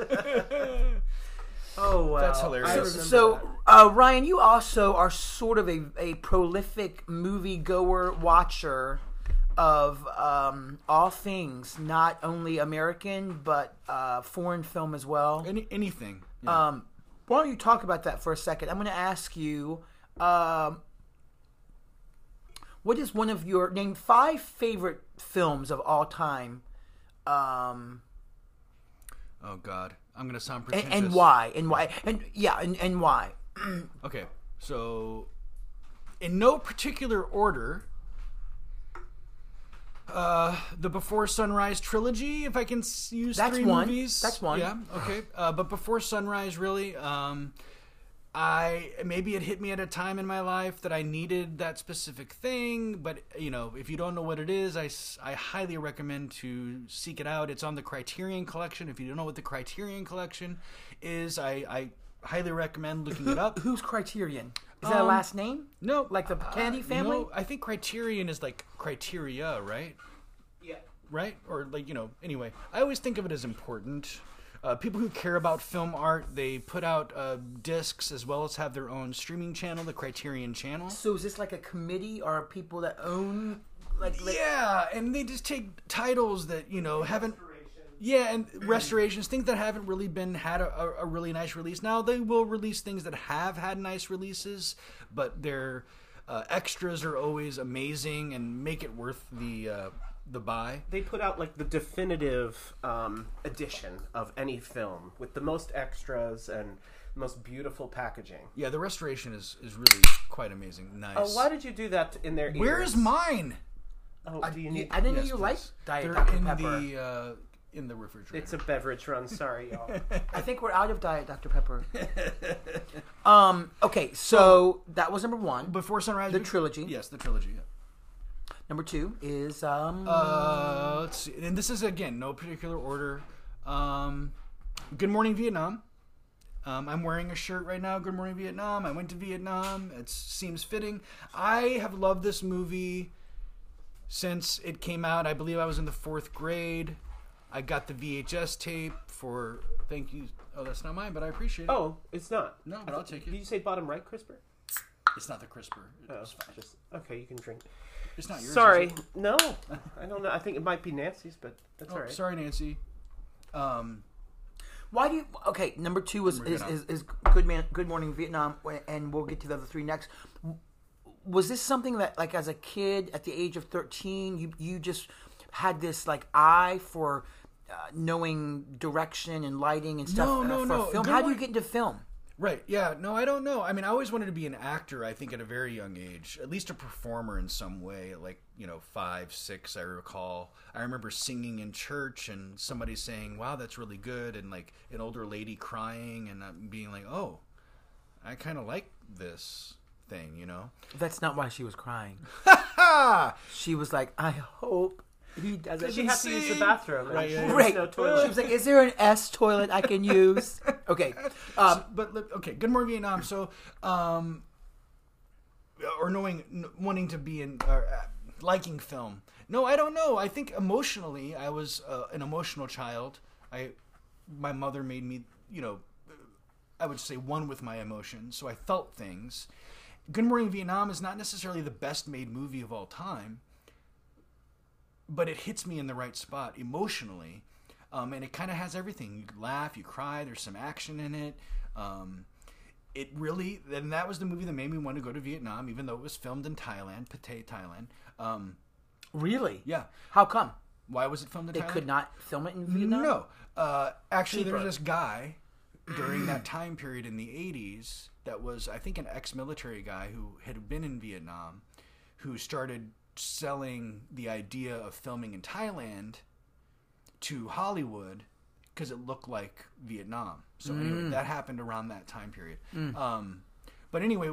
Oh wow, That's hilarious. I So- So, that. uh, Ryan, you also are sort of a, a prolific movie goer watcher of um, all things, not only American but uh, foreign film as well. Any, anything. Yeah. Um, why don't you talk about that for a second? I'm going to ask you. Um, what is one of your name five favorite films of all time, um, oh God, I'm gonna sound and, pretentious. and why? And why? And yeah, and, and why? Okay, so in no particular order, uh, the Before Sunrise trilogy, if I can use That's three one. movies. That's one. Yeah. Okay. Uh, but Before Sunrise, really, um, I maybe it hit me at a time in my life that I needed that specific thing. But you know, if you don't know what it is, I, I highly recommend to seek it out. It's on the Criterion Collection. If you don't know what the Criterion Collection is, I, I highly recommend looking it up. Who's Criterion? Is that a Um, last name? No, Like the Kennedy family? No, I think Criterion is like criteria, right? yeah. Right? Or like you know. Anyway, I always think of it as important. Uh, people who care about film art. They put out uh, discs as well as have their own streaming channel, the Criterion Channel. So is this like a committee or people that own like, like Yeah, and they just take titles that you know haven't. Yeah, and restorations, things that haven't really been had a, a, a really nice release. Now they will release things that have had nice releases, but their uh, extras are always amazing and make it worth the uh, the buy. They put out like the definitive um, edition of any film with the most extras and most beautiful packaging. Yeah, the restoration is is really quite amazing. Nice. Oh, why did you do that in their ears? Where is mine? Oh, do you You- need? I didn't Yes, know you please. liked Diet They're Dr in Pepper. the uh, in the refrigerator. It's a beverage run. Sorry, y'all. I think we're out of Diet Dr Pepper. um. Okay, so, that was number one. Before Sunrise. The trilogy. Yes, the trilogy. Yeah. Number two is um. Uh, let's see. And this is again no particular order. Um, Good Morning Vietnam. Um, I'm wearing a shirt right now. Good Morning Vietnam. I went to Vietnam. It seems fitting. I have loved this movie since it came out. I believe I was in the fourth grade. I got the VHS tape for. Thank you. Oh, that's not mine, but I appreciate it. Oh, it's not. No, I but I'll take it. Did you say bottom right, crisper? It's not the crisper. Oh, fine. just okay. You can drink. It's not yours. Sorry, it? no. I don't know. I think it might be Nancy's, but that's Oh, all right. Sorry, Nancy. Um, Why do you? Okay, number two is is, is, is Good Man, Good Morning Vietnam, and we'll get to the other three next. Was this something that, like, as a kid at the age of thirteen, you you just had this like eye for uh, knowing direction and lighting and stuff No, uh, for no. film? Good How do you get into film? Right. Yeah. No, I don't know. I mean, I always wanted to be an actor. I think at a very young age, at least a performer in some way. Like you know, five, six. I recall. I remember singing in church and somebody saying, "Wow, that's really good," and like an older lady crying and um, being like, "Oh, I kind of like this thing," you know. That's not why she was crying. Ha! She was like, I hope he doesn't. She had to use the bathroom. and Right, yeah, yeah. Right. no She was like, "Is there an S toilet I can use?" Okay. Um, but li- okay, good morning Vietnam. So, um, or knowing, n- wanting to be in, or uh, liking film. No, I don't know. I think emotionally, I was uh, an emotional child. I, my mother made me, you know, I would say one with my emotions, so I felt things. Good Morning Vietnam is not necessarily the best made movie of all time, but it hits me in the right spot emotionally. Um, and it kind of has everything. You laugh, you cry, there's some action in it. Um, it really, and that was the movie that made me want to go to Vietnam, even though it was filmed in Thailand, Pattaya, Thailand. Um, really? yeah. How come Why was it filmed in they Thailand? could not film it in Vietnam? No. Uh, actually, there was this guy during that time period in the 80s that was, I think, an ex military guy who had been in Vietnam who started selling the idea of filming in Thailand to Hollywood because it looked like Vietnam. So, anyway, that happened around that time period. Um, but anyway,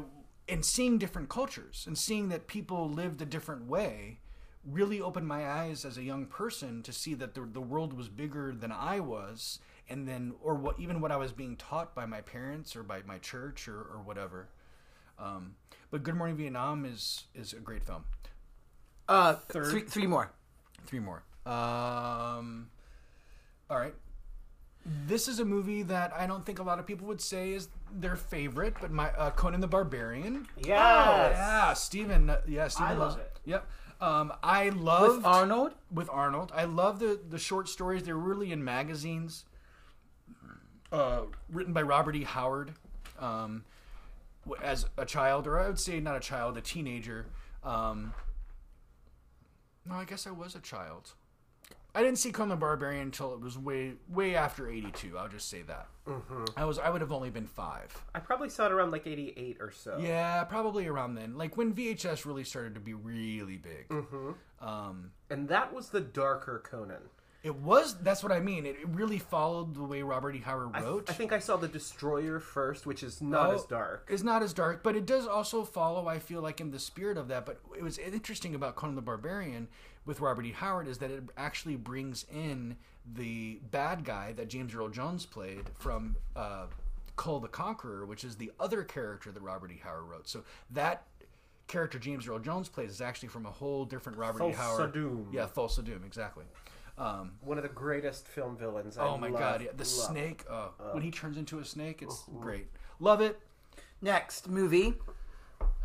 and seeing different cultures and seeing that people lived a different way really opened my eyes as a young person to see that the, the world was bigger than I was, and then, or what, even what I was being taught by my parents or by my church or, or whatever. Um, but Good Morning Vietnam is is a great film. Uh, three, three more. Three more. Um, all right. This is a movie that I don't think a lot of people would say is their favorite, but my uh, Conan the Barbarian. Yes. Yeah, Steven. uh, Yeah, Steven I loves love it. Yep. Um, I love With Arnold? with Arnold. I love the the short stories. They're really in magazines. Uh, written by Robert E. Howard, um, as a child, or I would say not a child, a teenager. Um, no, I guess I was a child. I didn't see Conan the Barbarian until it was way way after '82. I'll just say that. I was I would have only been five. I probably saw it around like 88 or so. Yeah, probably around then. Like when VHS really started to be really big. Um, And that was the darker Conan. It was. That's what I mean. It, it really followed the way Robert E. Howard I, wrote. I think I saw the Destroyer first, which is not Oh, as dark. It's not as dark, but it does also follow. I feel like in the spirit of that. But it was interesting about Conan the Barbarian with Robert E. Howard is that it actually brings in the bad guy that James Earl Jones played from uh, Kull the Conqueror, which is the other character that Robert E. Howard wrote. So that character James Earl Jones plays is actually from a whole different Robert E. Howard. Doom. Yeah, Thulsa Doom, exactly. Um, One of the greatest film villains. I oh my love, god, yeah, the love. snake. Oh, when he turns into a snake, it's great. Love it. Next movie.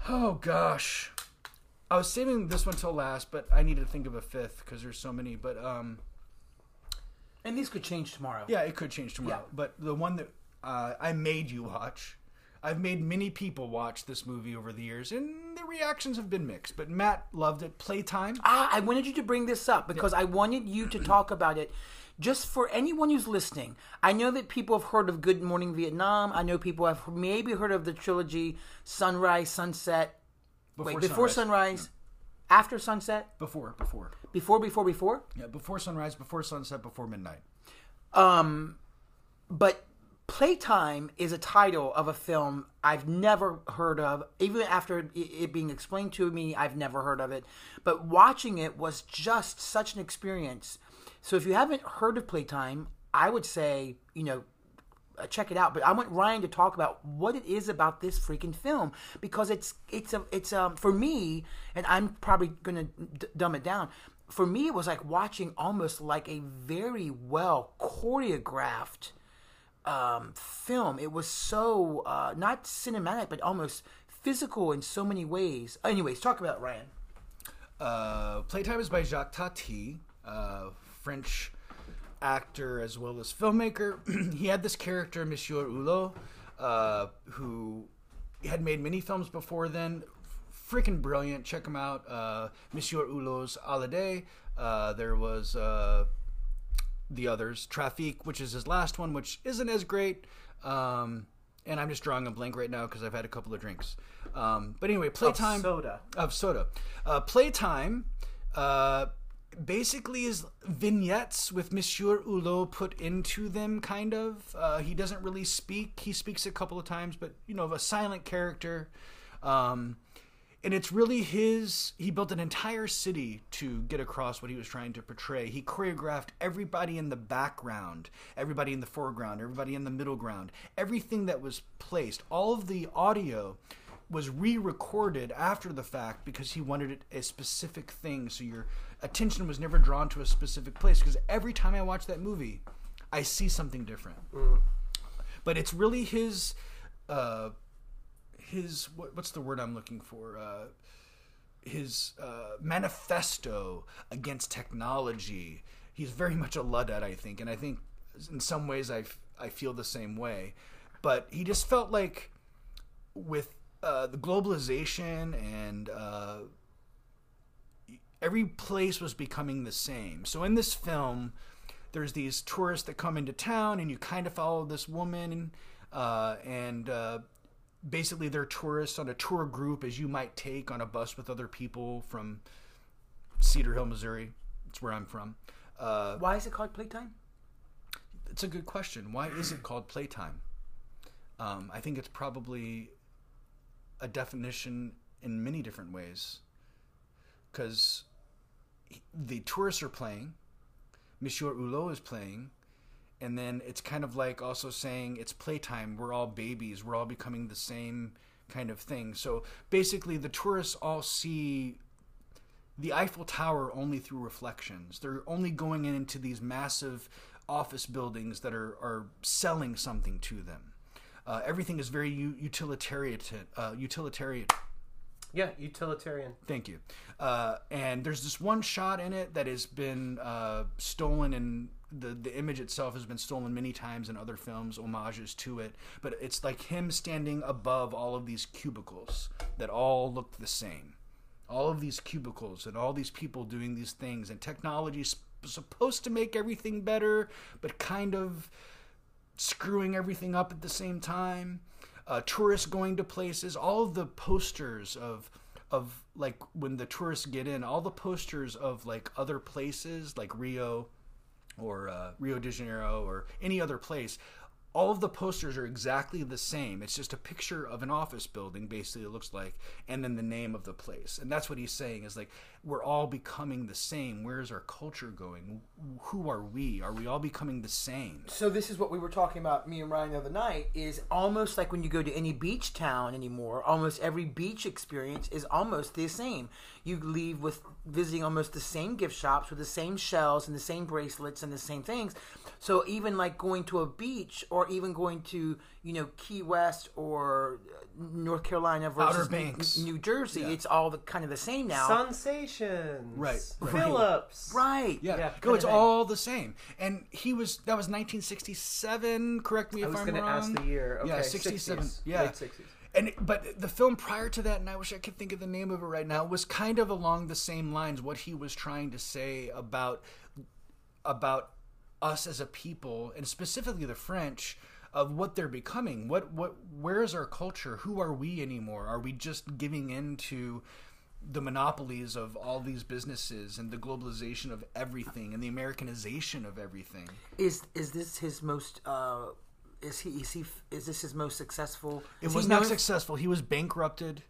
Oh gosh, I was saving this one till last, but I need to think of a fifth because there's so many. But um, And these could change tomorrow. yeah, it could change tomorrow. Yeah. But the one that uh, I made you watch, I've made many people watch this movie over the years, and the reactions have been mixed. But Matt loved it. Playtime. Ah, I wanted you to bring this up because I wanted you to talk about it. Just for anyone who's listening, I know that people have heard of Good Morning Vietnam. I know people have maybe heard of the trilogy Sunrise, Sunset. Before Wait, before sunrise. sunrise, after sunset, Before, before, before, before, before. yeah, before sunrise, before sunset, before midnight. Um, but Playtime is a title of a film I've never heard of. Even after it- being explained to me, I've never heard of it. But watching it was just such an experience. So if you haven't heard of Playtime, I would say, you know, uh, check it out. But I want Ryan to talk about what it is about this freaking film because it's it's a it's um for me, and I'm probably gonna d- dumb it down. For me, it was like watching almost like a very well choreographed um, film. It was so uh, not cinematic, but almost physical in so many ways. Anyways, talk about Ryan. Uh, Playtime is by Jacques Tati, French actor as well as filmmaker. he had this character, Monsieur Hulot, uh, who had made many films before then. Freaking brilliant. Check him out. Uh, Monsieur Hulot's Holiday. Uh, there was uh, the others, Trafic, which is his last one, which isn't as great. Um, and I'm just drawing a blank right now because I've had a couple of drinks. Um, but anyway, Playtime soda. of soda. Uh, playtime uh, basically is vignettes with Monsieur Hulot put into them, kind of. Uh, he doesn't really speak. He speaks a couple of times, but you know, of a silent character. Um, and it's really his. He built an entire city to get across what he was trying to portray. He choreographed everybody in the background, everybody in the foreground, everybody in the middle ground, everything that was placed. All of the audio was re-recorded after the fact because he wanted it a specific thing, so your attention was never drawn to a specific place. Because every time I watch that movie, I see something different. But it's really his. Uh, his what, what's the word I'm looking for? Uh, his uh, manifesto against technology. He's very much a luddite, I think, and I think in some ways I I feel the same way. But he just felt like with uh, the globalization and uh, every place was becoming the same. So in this film, there's these tourists that come into town, and you kind of follow this woman, uh, and uh, basically they're tourists on a tour group as you might take on a bus with other people from Cedar Hill, Missouri. It's where I'm from. Uh, Why is it called Playtime? it's a good question. Why is it called playtime? Um, I think it's probably a definition in many different ways. Because the tourists are playing, Monsieur Hulot is playing, and then it's kind of like also saying it's playtime. We're all babies. We're all becoming the same kind of thing. So basically, the tourists all see the Eiffel Tower only through reflections. They're only going into these massive office buildings that are, are selling something to them. Uh, everything is very u- utilitarian. Uh, utilitarian. Yeah, utilitarian. Thank you. Uh, and there's this one shot in it that has been uh, stolen, and the the image itself has been stolen many times in other films, homages to it. But it's like him standing above all of these cubicles that all look the same. All of these cubicles and all these people doing these things, and technology is supposed to make everything better, but kind of screwing everything up at the same time. Uh, tourists going to places, all of the posters of of like when the tourists get in, all the posters of like other places like Rio or uh, Rio de Janeiro or any other place. All of the posters are exactly the same. It's just a picture of an office building, basically, it looks like, and then the name of the place. And that's what he's saying is like, we're all becoming the same. Where is our culture going? Who are we? Are we all becoming the same? So this is what we were talking about, me and Ryan the other night. Is almost like when you go to any beach town anymore. Almost every beach experience is almost the same. You leave with visiting almost the same gift shops with the same shells and the same bracelets and the same things. So even like going to a beach or even going to you know Key West or uh, North Carolina versus Outer Banks. New Jersey, it's all the kind of the same now. Sensations. Right, right. Phillips. right. Yeah, Yeah, no, it's thing. all the same. And he was that was 1967. Correct me I if was I'm going to wrong. ask the year. Okay, yeah, 67. 60s, Yeah, Late 60s. And but the film prior to that, and I wish I could think of the name of it right now, was kind of along the same lines. What he was trying to say about about us as a people, and specifically the French, of what they're becoming. What what where is our culture? Who are we anymore? Are we just giving in to the monopolies of all these businesses and the globalization of everything and the Americanization of everything? Is is this his most? Uh, is he is he is this his most successful? It is was not known successful. He was bankrupted.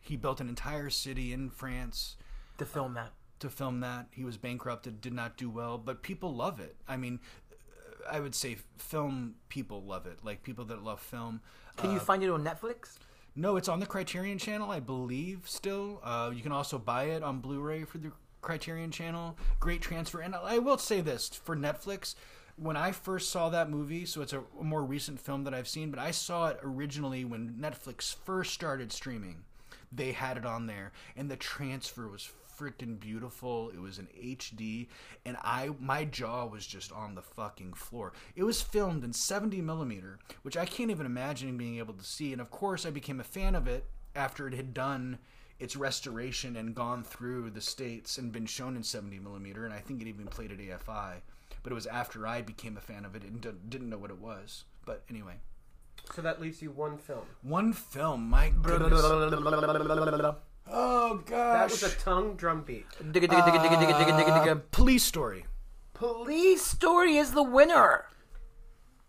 He built an entire city in France to film that? to film that. He was bankrupted, did not do well, but people love it. I mean, I would say film people love it. Like people that love film. Can you find it on Netflix? No, it's on the Criterion Channel, I believe. Still, uh, you can also buy it on Blu-ray for the Criterion Channel. Great transfer, and I will say this for Netflix. When I first saw that movie, so it's a more recent film that I've seen, but I saw it originally when Netflix first started streaming. They had it on there, and the transfer was freaking beautiful. It was in HD, and I my jaw was just on the fucking floor. It was filmed in 70 millimeter, which I can't even imagine being able to see. And of course, I became a fan of it after it had done its restoration and gone through the states and been shown in 70 millimeter. And I think it even played at AFI. But it was after I became a fan of it and didn't know what it was. But anyway, So that leaves you one film. one film. My goodness. Oh That gosh. was a tongue drum beat. Digga, digga, digga, digga, digga, digga, digga, digga. Police Story. Police Story is the winner.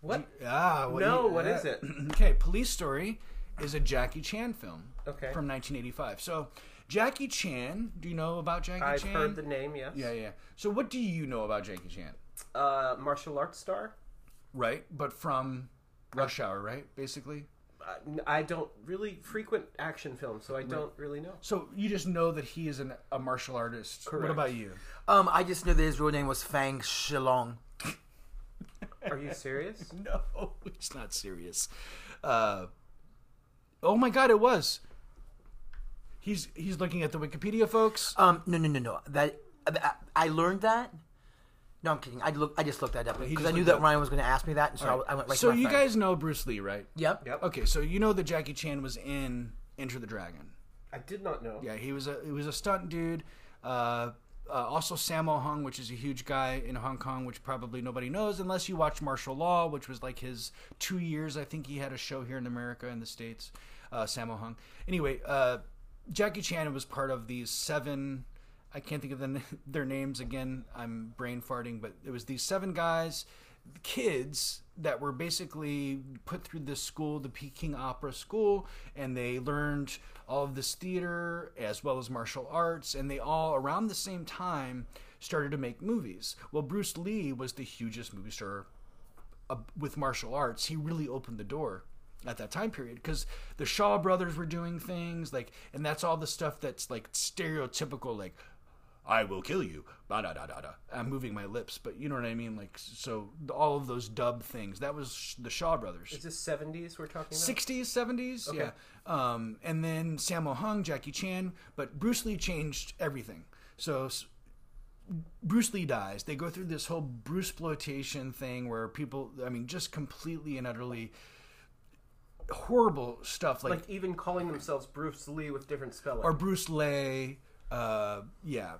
What? Ah, what No, you- what uh, is it? okay, Police Story is a Jackie Chan film. Okay. From 1985. So, Jackie Chan. Do you know about Jackie Chan? I've Chan? heard the name, yes. Yeah, yeah. So, what do you know about Jackie Chan? Uh, martial arts star. Right, but from Rush Hour, right? Basically. Uh, n- I don't really frequent action films, so I don't really know. So you just know that he is an, a martial artist. What about you? Um, I just know that his real name was Fang Shilong. Are you serious? No, it's not serious. Uh, oh my God, it was. He's he's looking at the Wikipedia, folks. Um, no, no, no, no. That I, I learned that. No, I'm kidding. I look. I just looked that up because I knew that up- Ryan was going to ask me that, and so I, I went right so to my you friend. guys know Bruce Lee, right? Yep. Yep. Okay, so you know that Jackie Chan was in Enter the Dragon. I did not know. Yeah, he was a he was a stunt dude. Uh, uh, also Sammo Hung, which is a huge guy in Hong Kong, which probably nobody knows unless you watch Martial Law, which was like his two years. I think he had a show here in America in the states. Uh, Sammo Hung. Anyway, uh, Jackie Chan was part of these seven. I can't think of the, their names again. I'm brain farting, but it was these seven guys, kids that were basically put through this school, the Peking Opera School, and they learned all of this theater as well as martial arts, and they all around the same time started to make movies. Well, Bruce Lee was the hugest movie star uh, with martial arts. He really opened the door at that time period because the Shaw brothers were doing things like, and that's all the stuff that's like stereotypical, like I will kill you. Da da da da da. I'm moving my lips, but you know what I mean. Like so, all of those dub things. That was the Shaw brothers. Is this 70s we're talking about? 60s, 70s, yeah. Um, and then Sammo Hung, Jackie Chan, but Bruce Lee changed everything. So Bruce Lee dies. They go through this whole Bruceploitation thing where people, I mean, just completely and utterly horrible stuff like, Like even calling themselves Bruce Lee with different spelling. or Bruce Lee. Uh, yeah,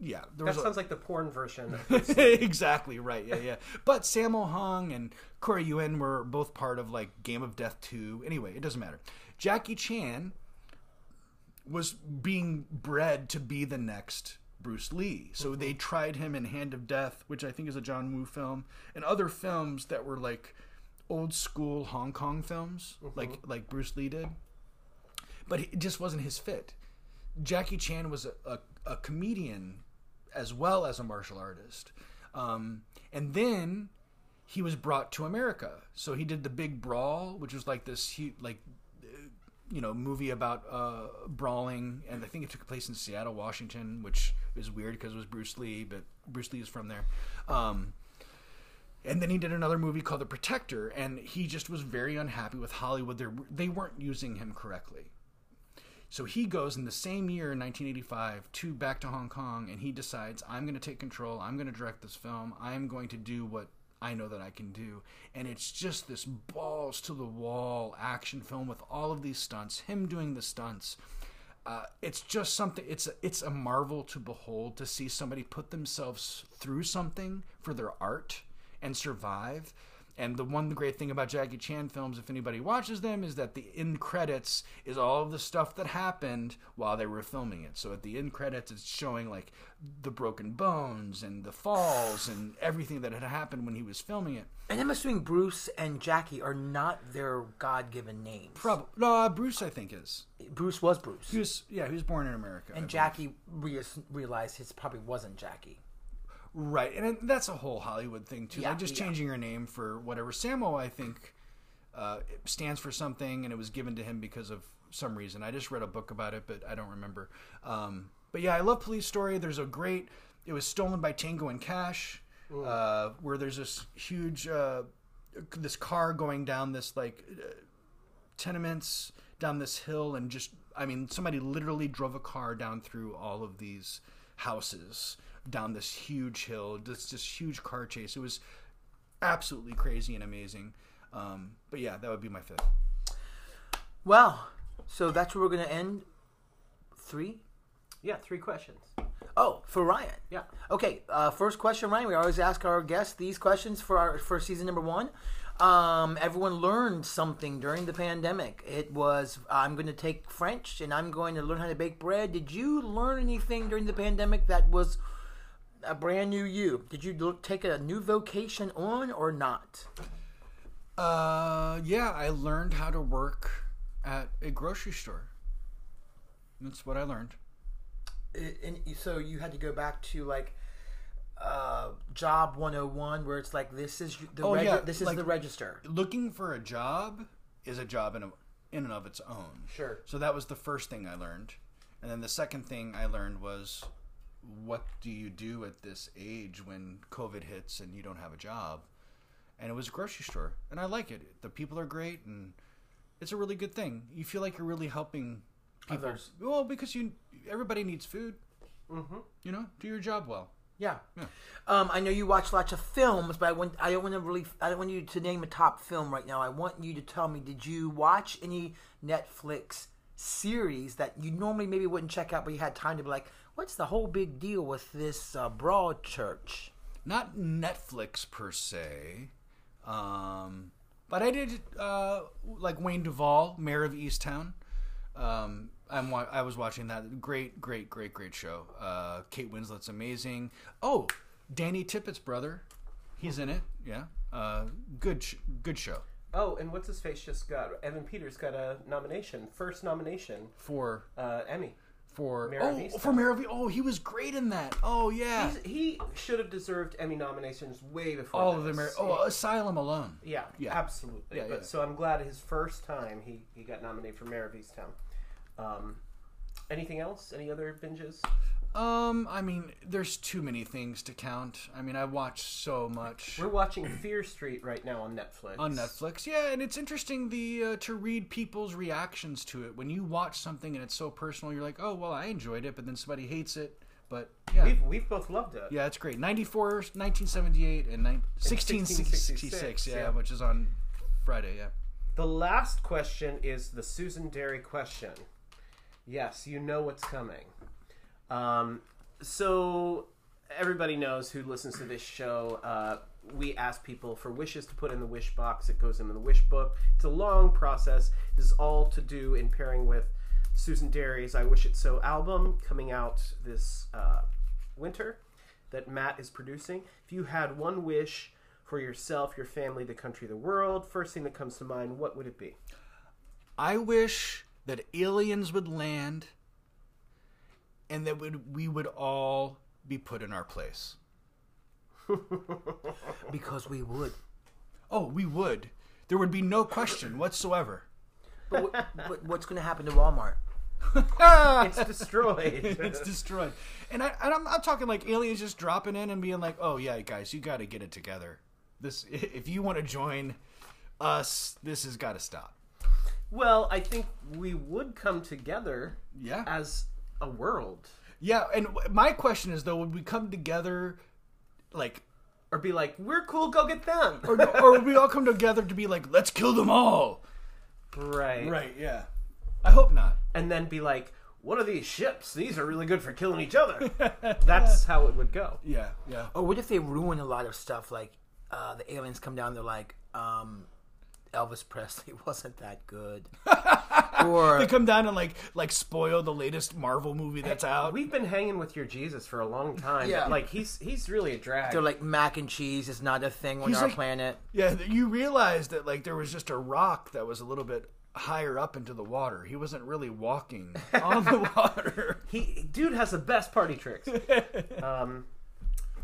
yeah. That was a- sounds like the porn version. Of exactly right. Yeah, yeah. But Sammo Hung and Corey Yuen were both part of like Game of Death 2. Anyway, it doesn't matter. Jackie Chan was being bred to be the next Bruce Lee. So they tried him in Hand of Death, which I think is a John Woo film, and other films that were like old school Hong Kong films, like like Bruce Lee did. But it just wasn't his fit. Jackie Chan was a, a, a comedian as well as a martial artist. Um, and then he was brought to America. So he did the Big Brawl, which was like this like you know movie about uh, brawling, and I think it took place in Seattle, Washington, which is weird because it was Bruce Lee, but Bruce Lee is from there. Um, and then he did another movie called The Protector, and he just was very unhappy with Hollywood. They they weren't using him correctly. So he goes in the same year, 1985, to back to Hong Kong, and he decides, I'm going to take control. I'm going to direct this film. I'm going to do what I know that I can do. And it's just this balls to the wall action film with all of these stunts, him doing the stunts. Uh, it's just something. It's a, it's a marvel to behold to see somebody put themselves through something for their art and survive. And the one great thing about Jackie Chan films, if anybody watches them, is that the end credits is all of the stuff that happened while they were filming it. So at the end credits, it's showing like the broken bones and the falls and everything that had happened when he was filming it. And I'm assuming Bruce and Jackie are not their God-given names. Probably no, uh, Bruce, I think is Bruce was Bruce, he was yeah he was born in America. And. Jackie re- realized his probably wasn't Jackie. Right, and it- that's a whole Hollywood thing too. Yeah, like just yeah. changing your name for whatever. Sammo, I think, uh, stands for something, and it was given to him because of some reason. I just read a book about it, but I don't remember. Um, but yeah, I love Police Story. There's a great. It was stolen by Tango and Cash, uh, where there's this huge, uh, this car going down this like uh, tenements down this hill and just I mean somebody literally drove a car down through all of these houses down this huge hill this this huge car chase it was absolutely crazy and amazing um, but yeah that would be my fifth Well, so that's where we're going to end. Three. Yeah, three questions. Oh, for Ryan. Yeah. Okay. Uh, first question, Ryan. We always ask our guests these questions for our for season number one. Um, everyone learned something during the pandemic. It was I'm going to take French and I'm going to learn how to bake bread. Did you learn anything during the pandemic that was a brand new you? Did you look, take a new vocation on or not? uh, yeah I learned how to work at a grocery store that's what I learned It- and so you had to go back to like uh, job 101 where it's like this is the Oh, yeah, this is like- the register. looking for a job is a job in, a, in and of its own. Sure. So that was the first thing I learned. And then the second thing I learned was what do you do at this age when COVID hits and you don't have a job? And it was a grocery store. And I like it. The people are great and it's a really good thing. You feel like you're really helping people. Others. Well, because you everybody needs food. Mm-hmm. You know, do your job well. Yeah. Yeah. Um, I know you watch lots of films, but I want I don't want to really I don't want you to name a top film right now. I want you to tell me did you watch any Netflix series that you normally maybe wouldn't check out, but you had time to be like, what's the whole big deal with this uh, Broadchurch? not Netflix per se, um, but I did uh, like Wayne Duvall, Mare of Easttown. Um, I'm wa- I was watching that great, great, great, great show. Uh, Kate Winslet's amazing. Oh, Danny Tippett's brother, he's in it. Yeah, uh, good, sh- good show Oh, and what's his face just got Evan Peters got a nomination, first nomination, for uh, Emmy. for Mare oh for Mare of E- Oh, he was great in that. Oh yeah, He's, he should have deserved Emmy nominations way before. all of this. them. Are, oh, Asylum alone. Yeah, Yeah. absolutely. Yeah, but yeah. so I'm glad his first time he, he got nominated for Mare of Easttown. Um, anything else? Any other binges? Um, I mean, there's too many things to count. I mean, I watch so much We're watching Fear Street right now on Netflix. on Netflix. Yeah, and it's interesting the uh, to read people's reactions to it. When you watch something and it's so personal, you're like, "Oh, well, I enjoyed it," but then somebody hates it. But yeah. We've we've both loved it. yeah, it's great. 94, 1978, and nine- 1666, 1666, yeah, yeah. which is on Friday, yeah. The last question is the Susan Derry question. Yes, you know what's coming. Um, so everybody knows who listens to this show. Uh, we ask people for wishes to put in the wish box. It goes into the wish book. It's a long process. This is all to do in pairing with Susan Derry's "I Wish It So" album coming out this uh, winter that Matt is producing. If you had one wish for yourself, your family, the country, the world, first thing that comes to mind, what would it be? I wish that aliens would land and that would we would all be put in our place. Because we would. Oh, we would. There would be no question whatsoever. But what, what, what's going to happen to Walmart? It's destroyed. it's destroyed. And, I, and I'm, I'm talking like aliens just dropping in and being like, "Oh yeah, guys, you got to get it together. This, if you want to join us, this has got to stop." well, I think we would come together Yeah. as a world. Yeah, and my question is though, would we come together, like, Or be like, we're cool, go get them. or, or would we all come together to be like, let's kill them all? right. Right. Yeah. I hope not. And then be like, what are these ships? These are really good for killing each other. That's how it would go. Yeah. Yeah. Or what if they ruin a lot of stuff? Like uh, the aliens come down, they're like, um, Elvis Presley wasn't that good. Or They come down and like like spoil the latest Marvel movie that's out. We've been hanging with your Jesus for a long time. Yeah. Like he's he's really a drag. they're like mac and cheese is not a thing on He's our like- planet. Yeah, you realize that like there was just a rock that was a little bit higher up into the water. He wasn't really walking on the water. he dude has the best party tricks. um,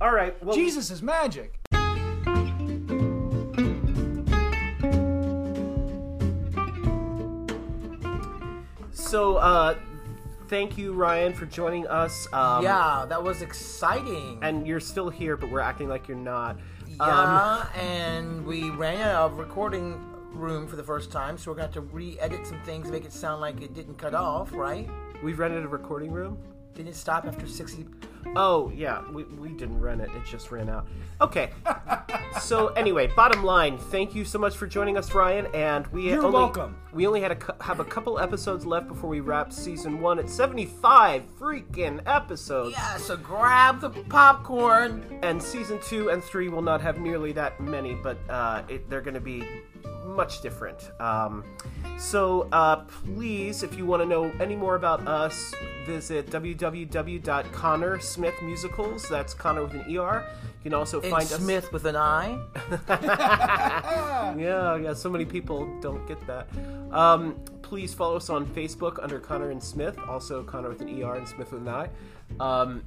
all right. Well, Jesus is magic. So, uh, thank you, Ryan, for joining us. Um, yeah, that was exciting. And you're still here, but we're acting like you're not. Um, yeah, and we ran out of recording room for the first time, so we're going to have to re-edit some things, make it sound like it didn't cut off, right? we rented a recording room. Didn't it stop after 60? Oh yeah, we, we didn't run it; it just ran out. Okay. so anyway, bottom line, thank you so much for joining us, Ryan. And we You're only, welcome. We only had a, have a couple episodes left before we wrap season one at seventy five freaking episodes. Yeah, so grab the popcorn. And season two and three will not have nearly that many, but uh, it, they're going to be much different. Um, so uh, please, if you want to know any more about us, visit www.connersmithmusicals. That's Conner with an ER. You can also And find Smith with an I. Yeah, yeah. So many people don't get that. Um, please follow us on Facebook under Conner and Smith. Also Conner with an ER and Smith with an I. Um,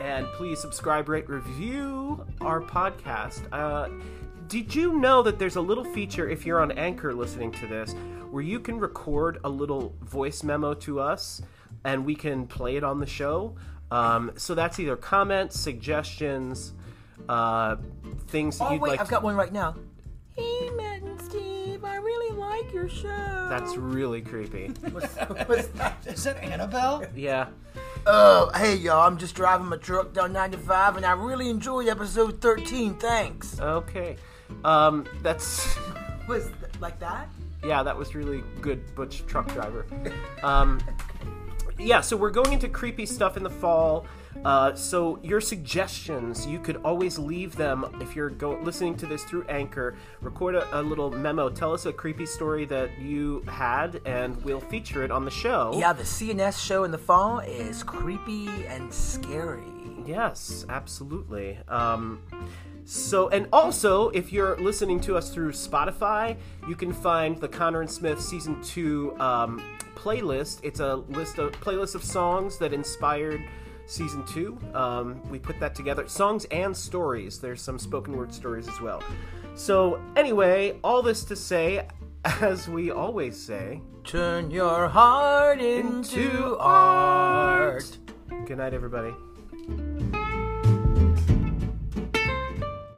and please subscribe, rate, review our podcast. Uh, did you know that there's a little feature if you're on Anchor listening to this where you can record a little voice memo to us and we can play it on the show? Um, so that's either comments, suggestions, uh, things that Oh, you'd wait, like. I've to- got one right now. Hey, Matt and Steve, I really like your show. That's really creepy. What's, what's that? Is that Annabelle? Yeah. Oh, hey, y'all, I'm just driving my truck down 95, and I really enjoyed episode 13. Thanks. Okay. Um, that's Was th- like that? yeah, that was really good, Butch truck driver. Um, yeah, so we're going into creepy stuff in the fall. Uh, so your suggestions, you could always leave them if you're go- listening to this through Anchor. Record a, a little memo. Tell us a creepy story that you had, and we'll feature it on the show. Yeah, the CNS show in the fall is creepy and scary. Yes, absolutely. Um, so, and also, if you're listening to us through Spotify, you can find the Conner and Smith season two um, playlist. It's a list of playlist of songs that inspired season two. Um, we put that together, songs and stories. There's some spoken word stories as well. So, anyway, all this to say, as we always say, Turn your heart into art. good night, everybody.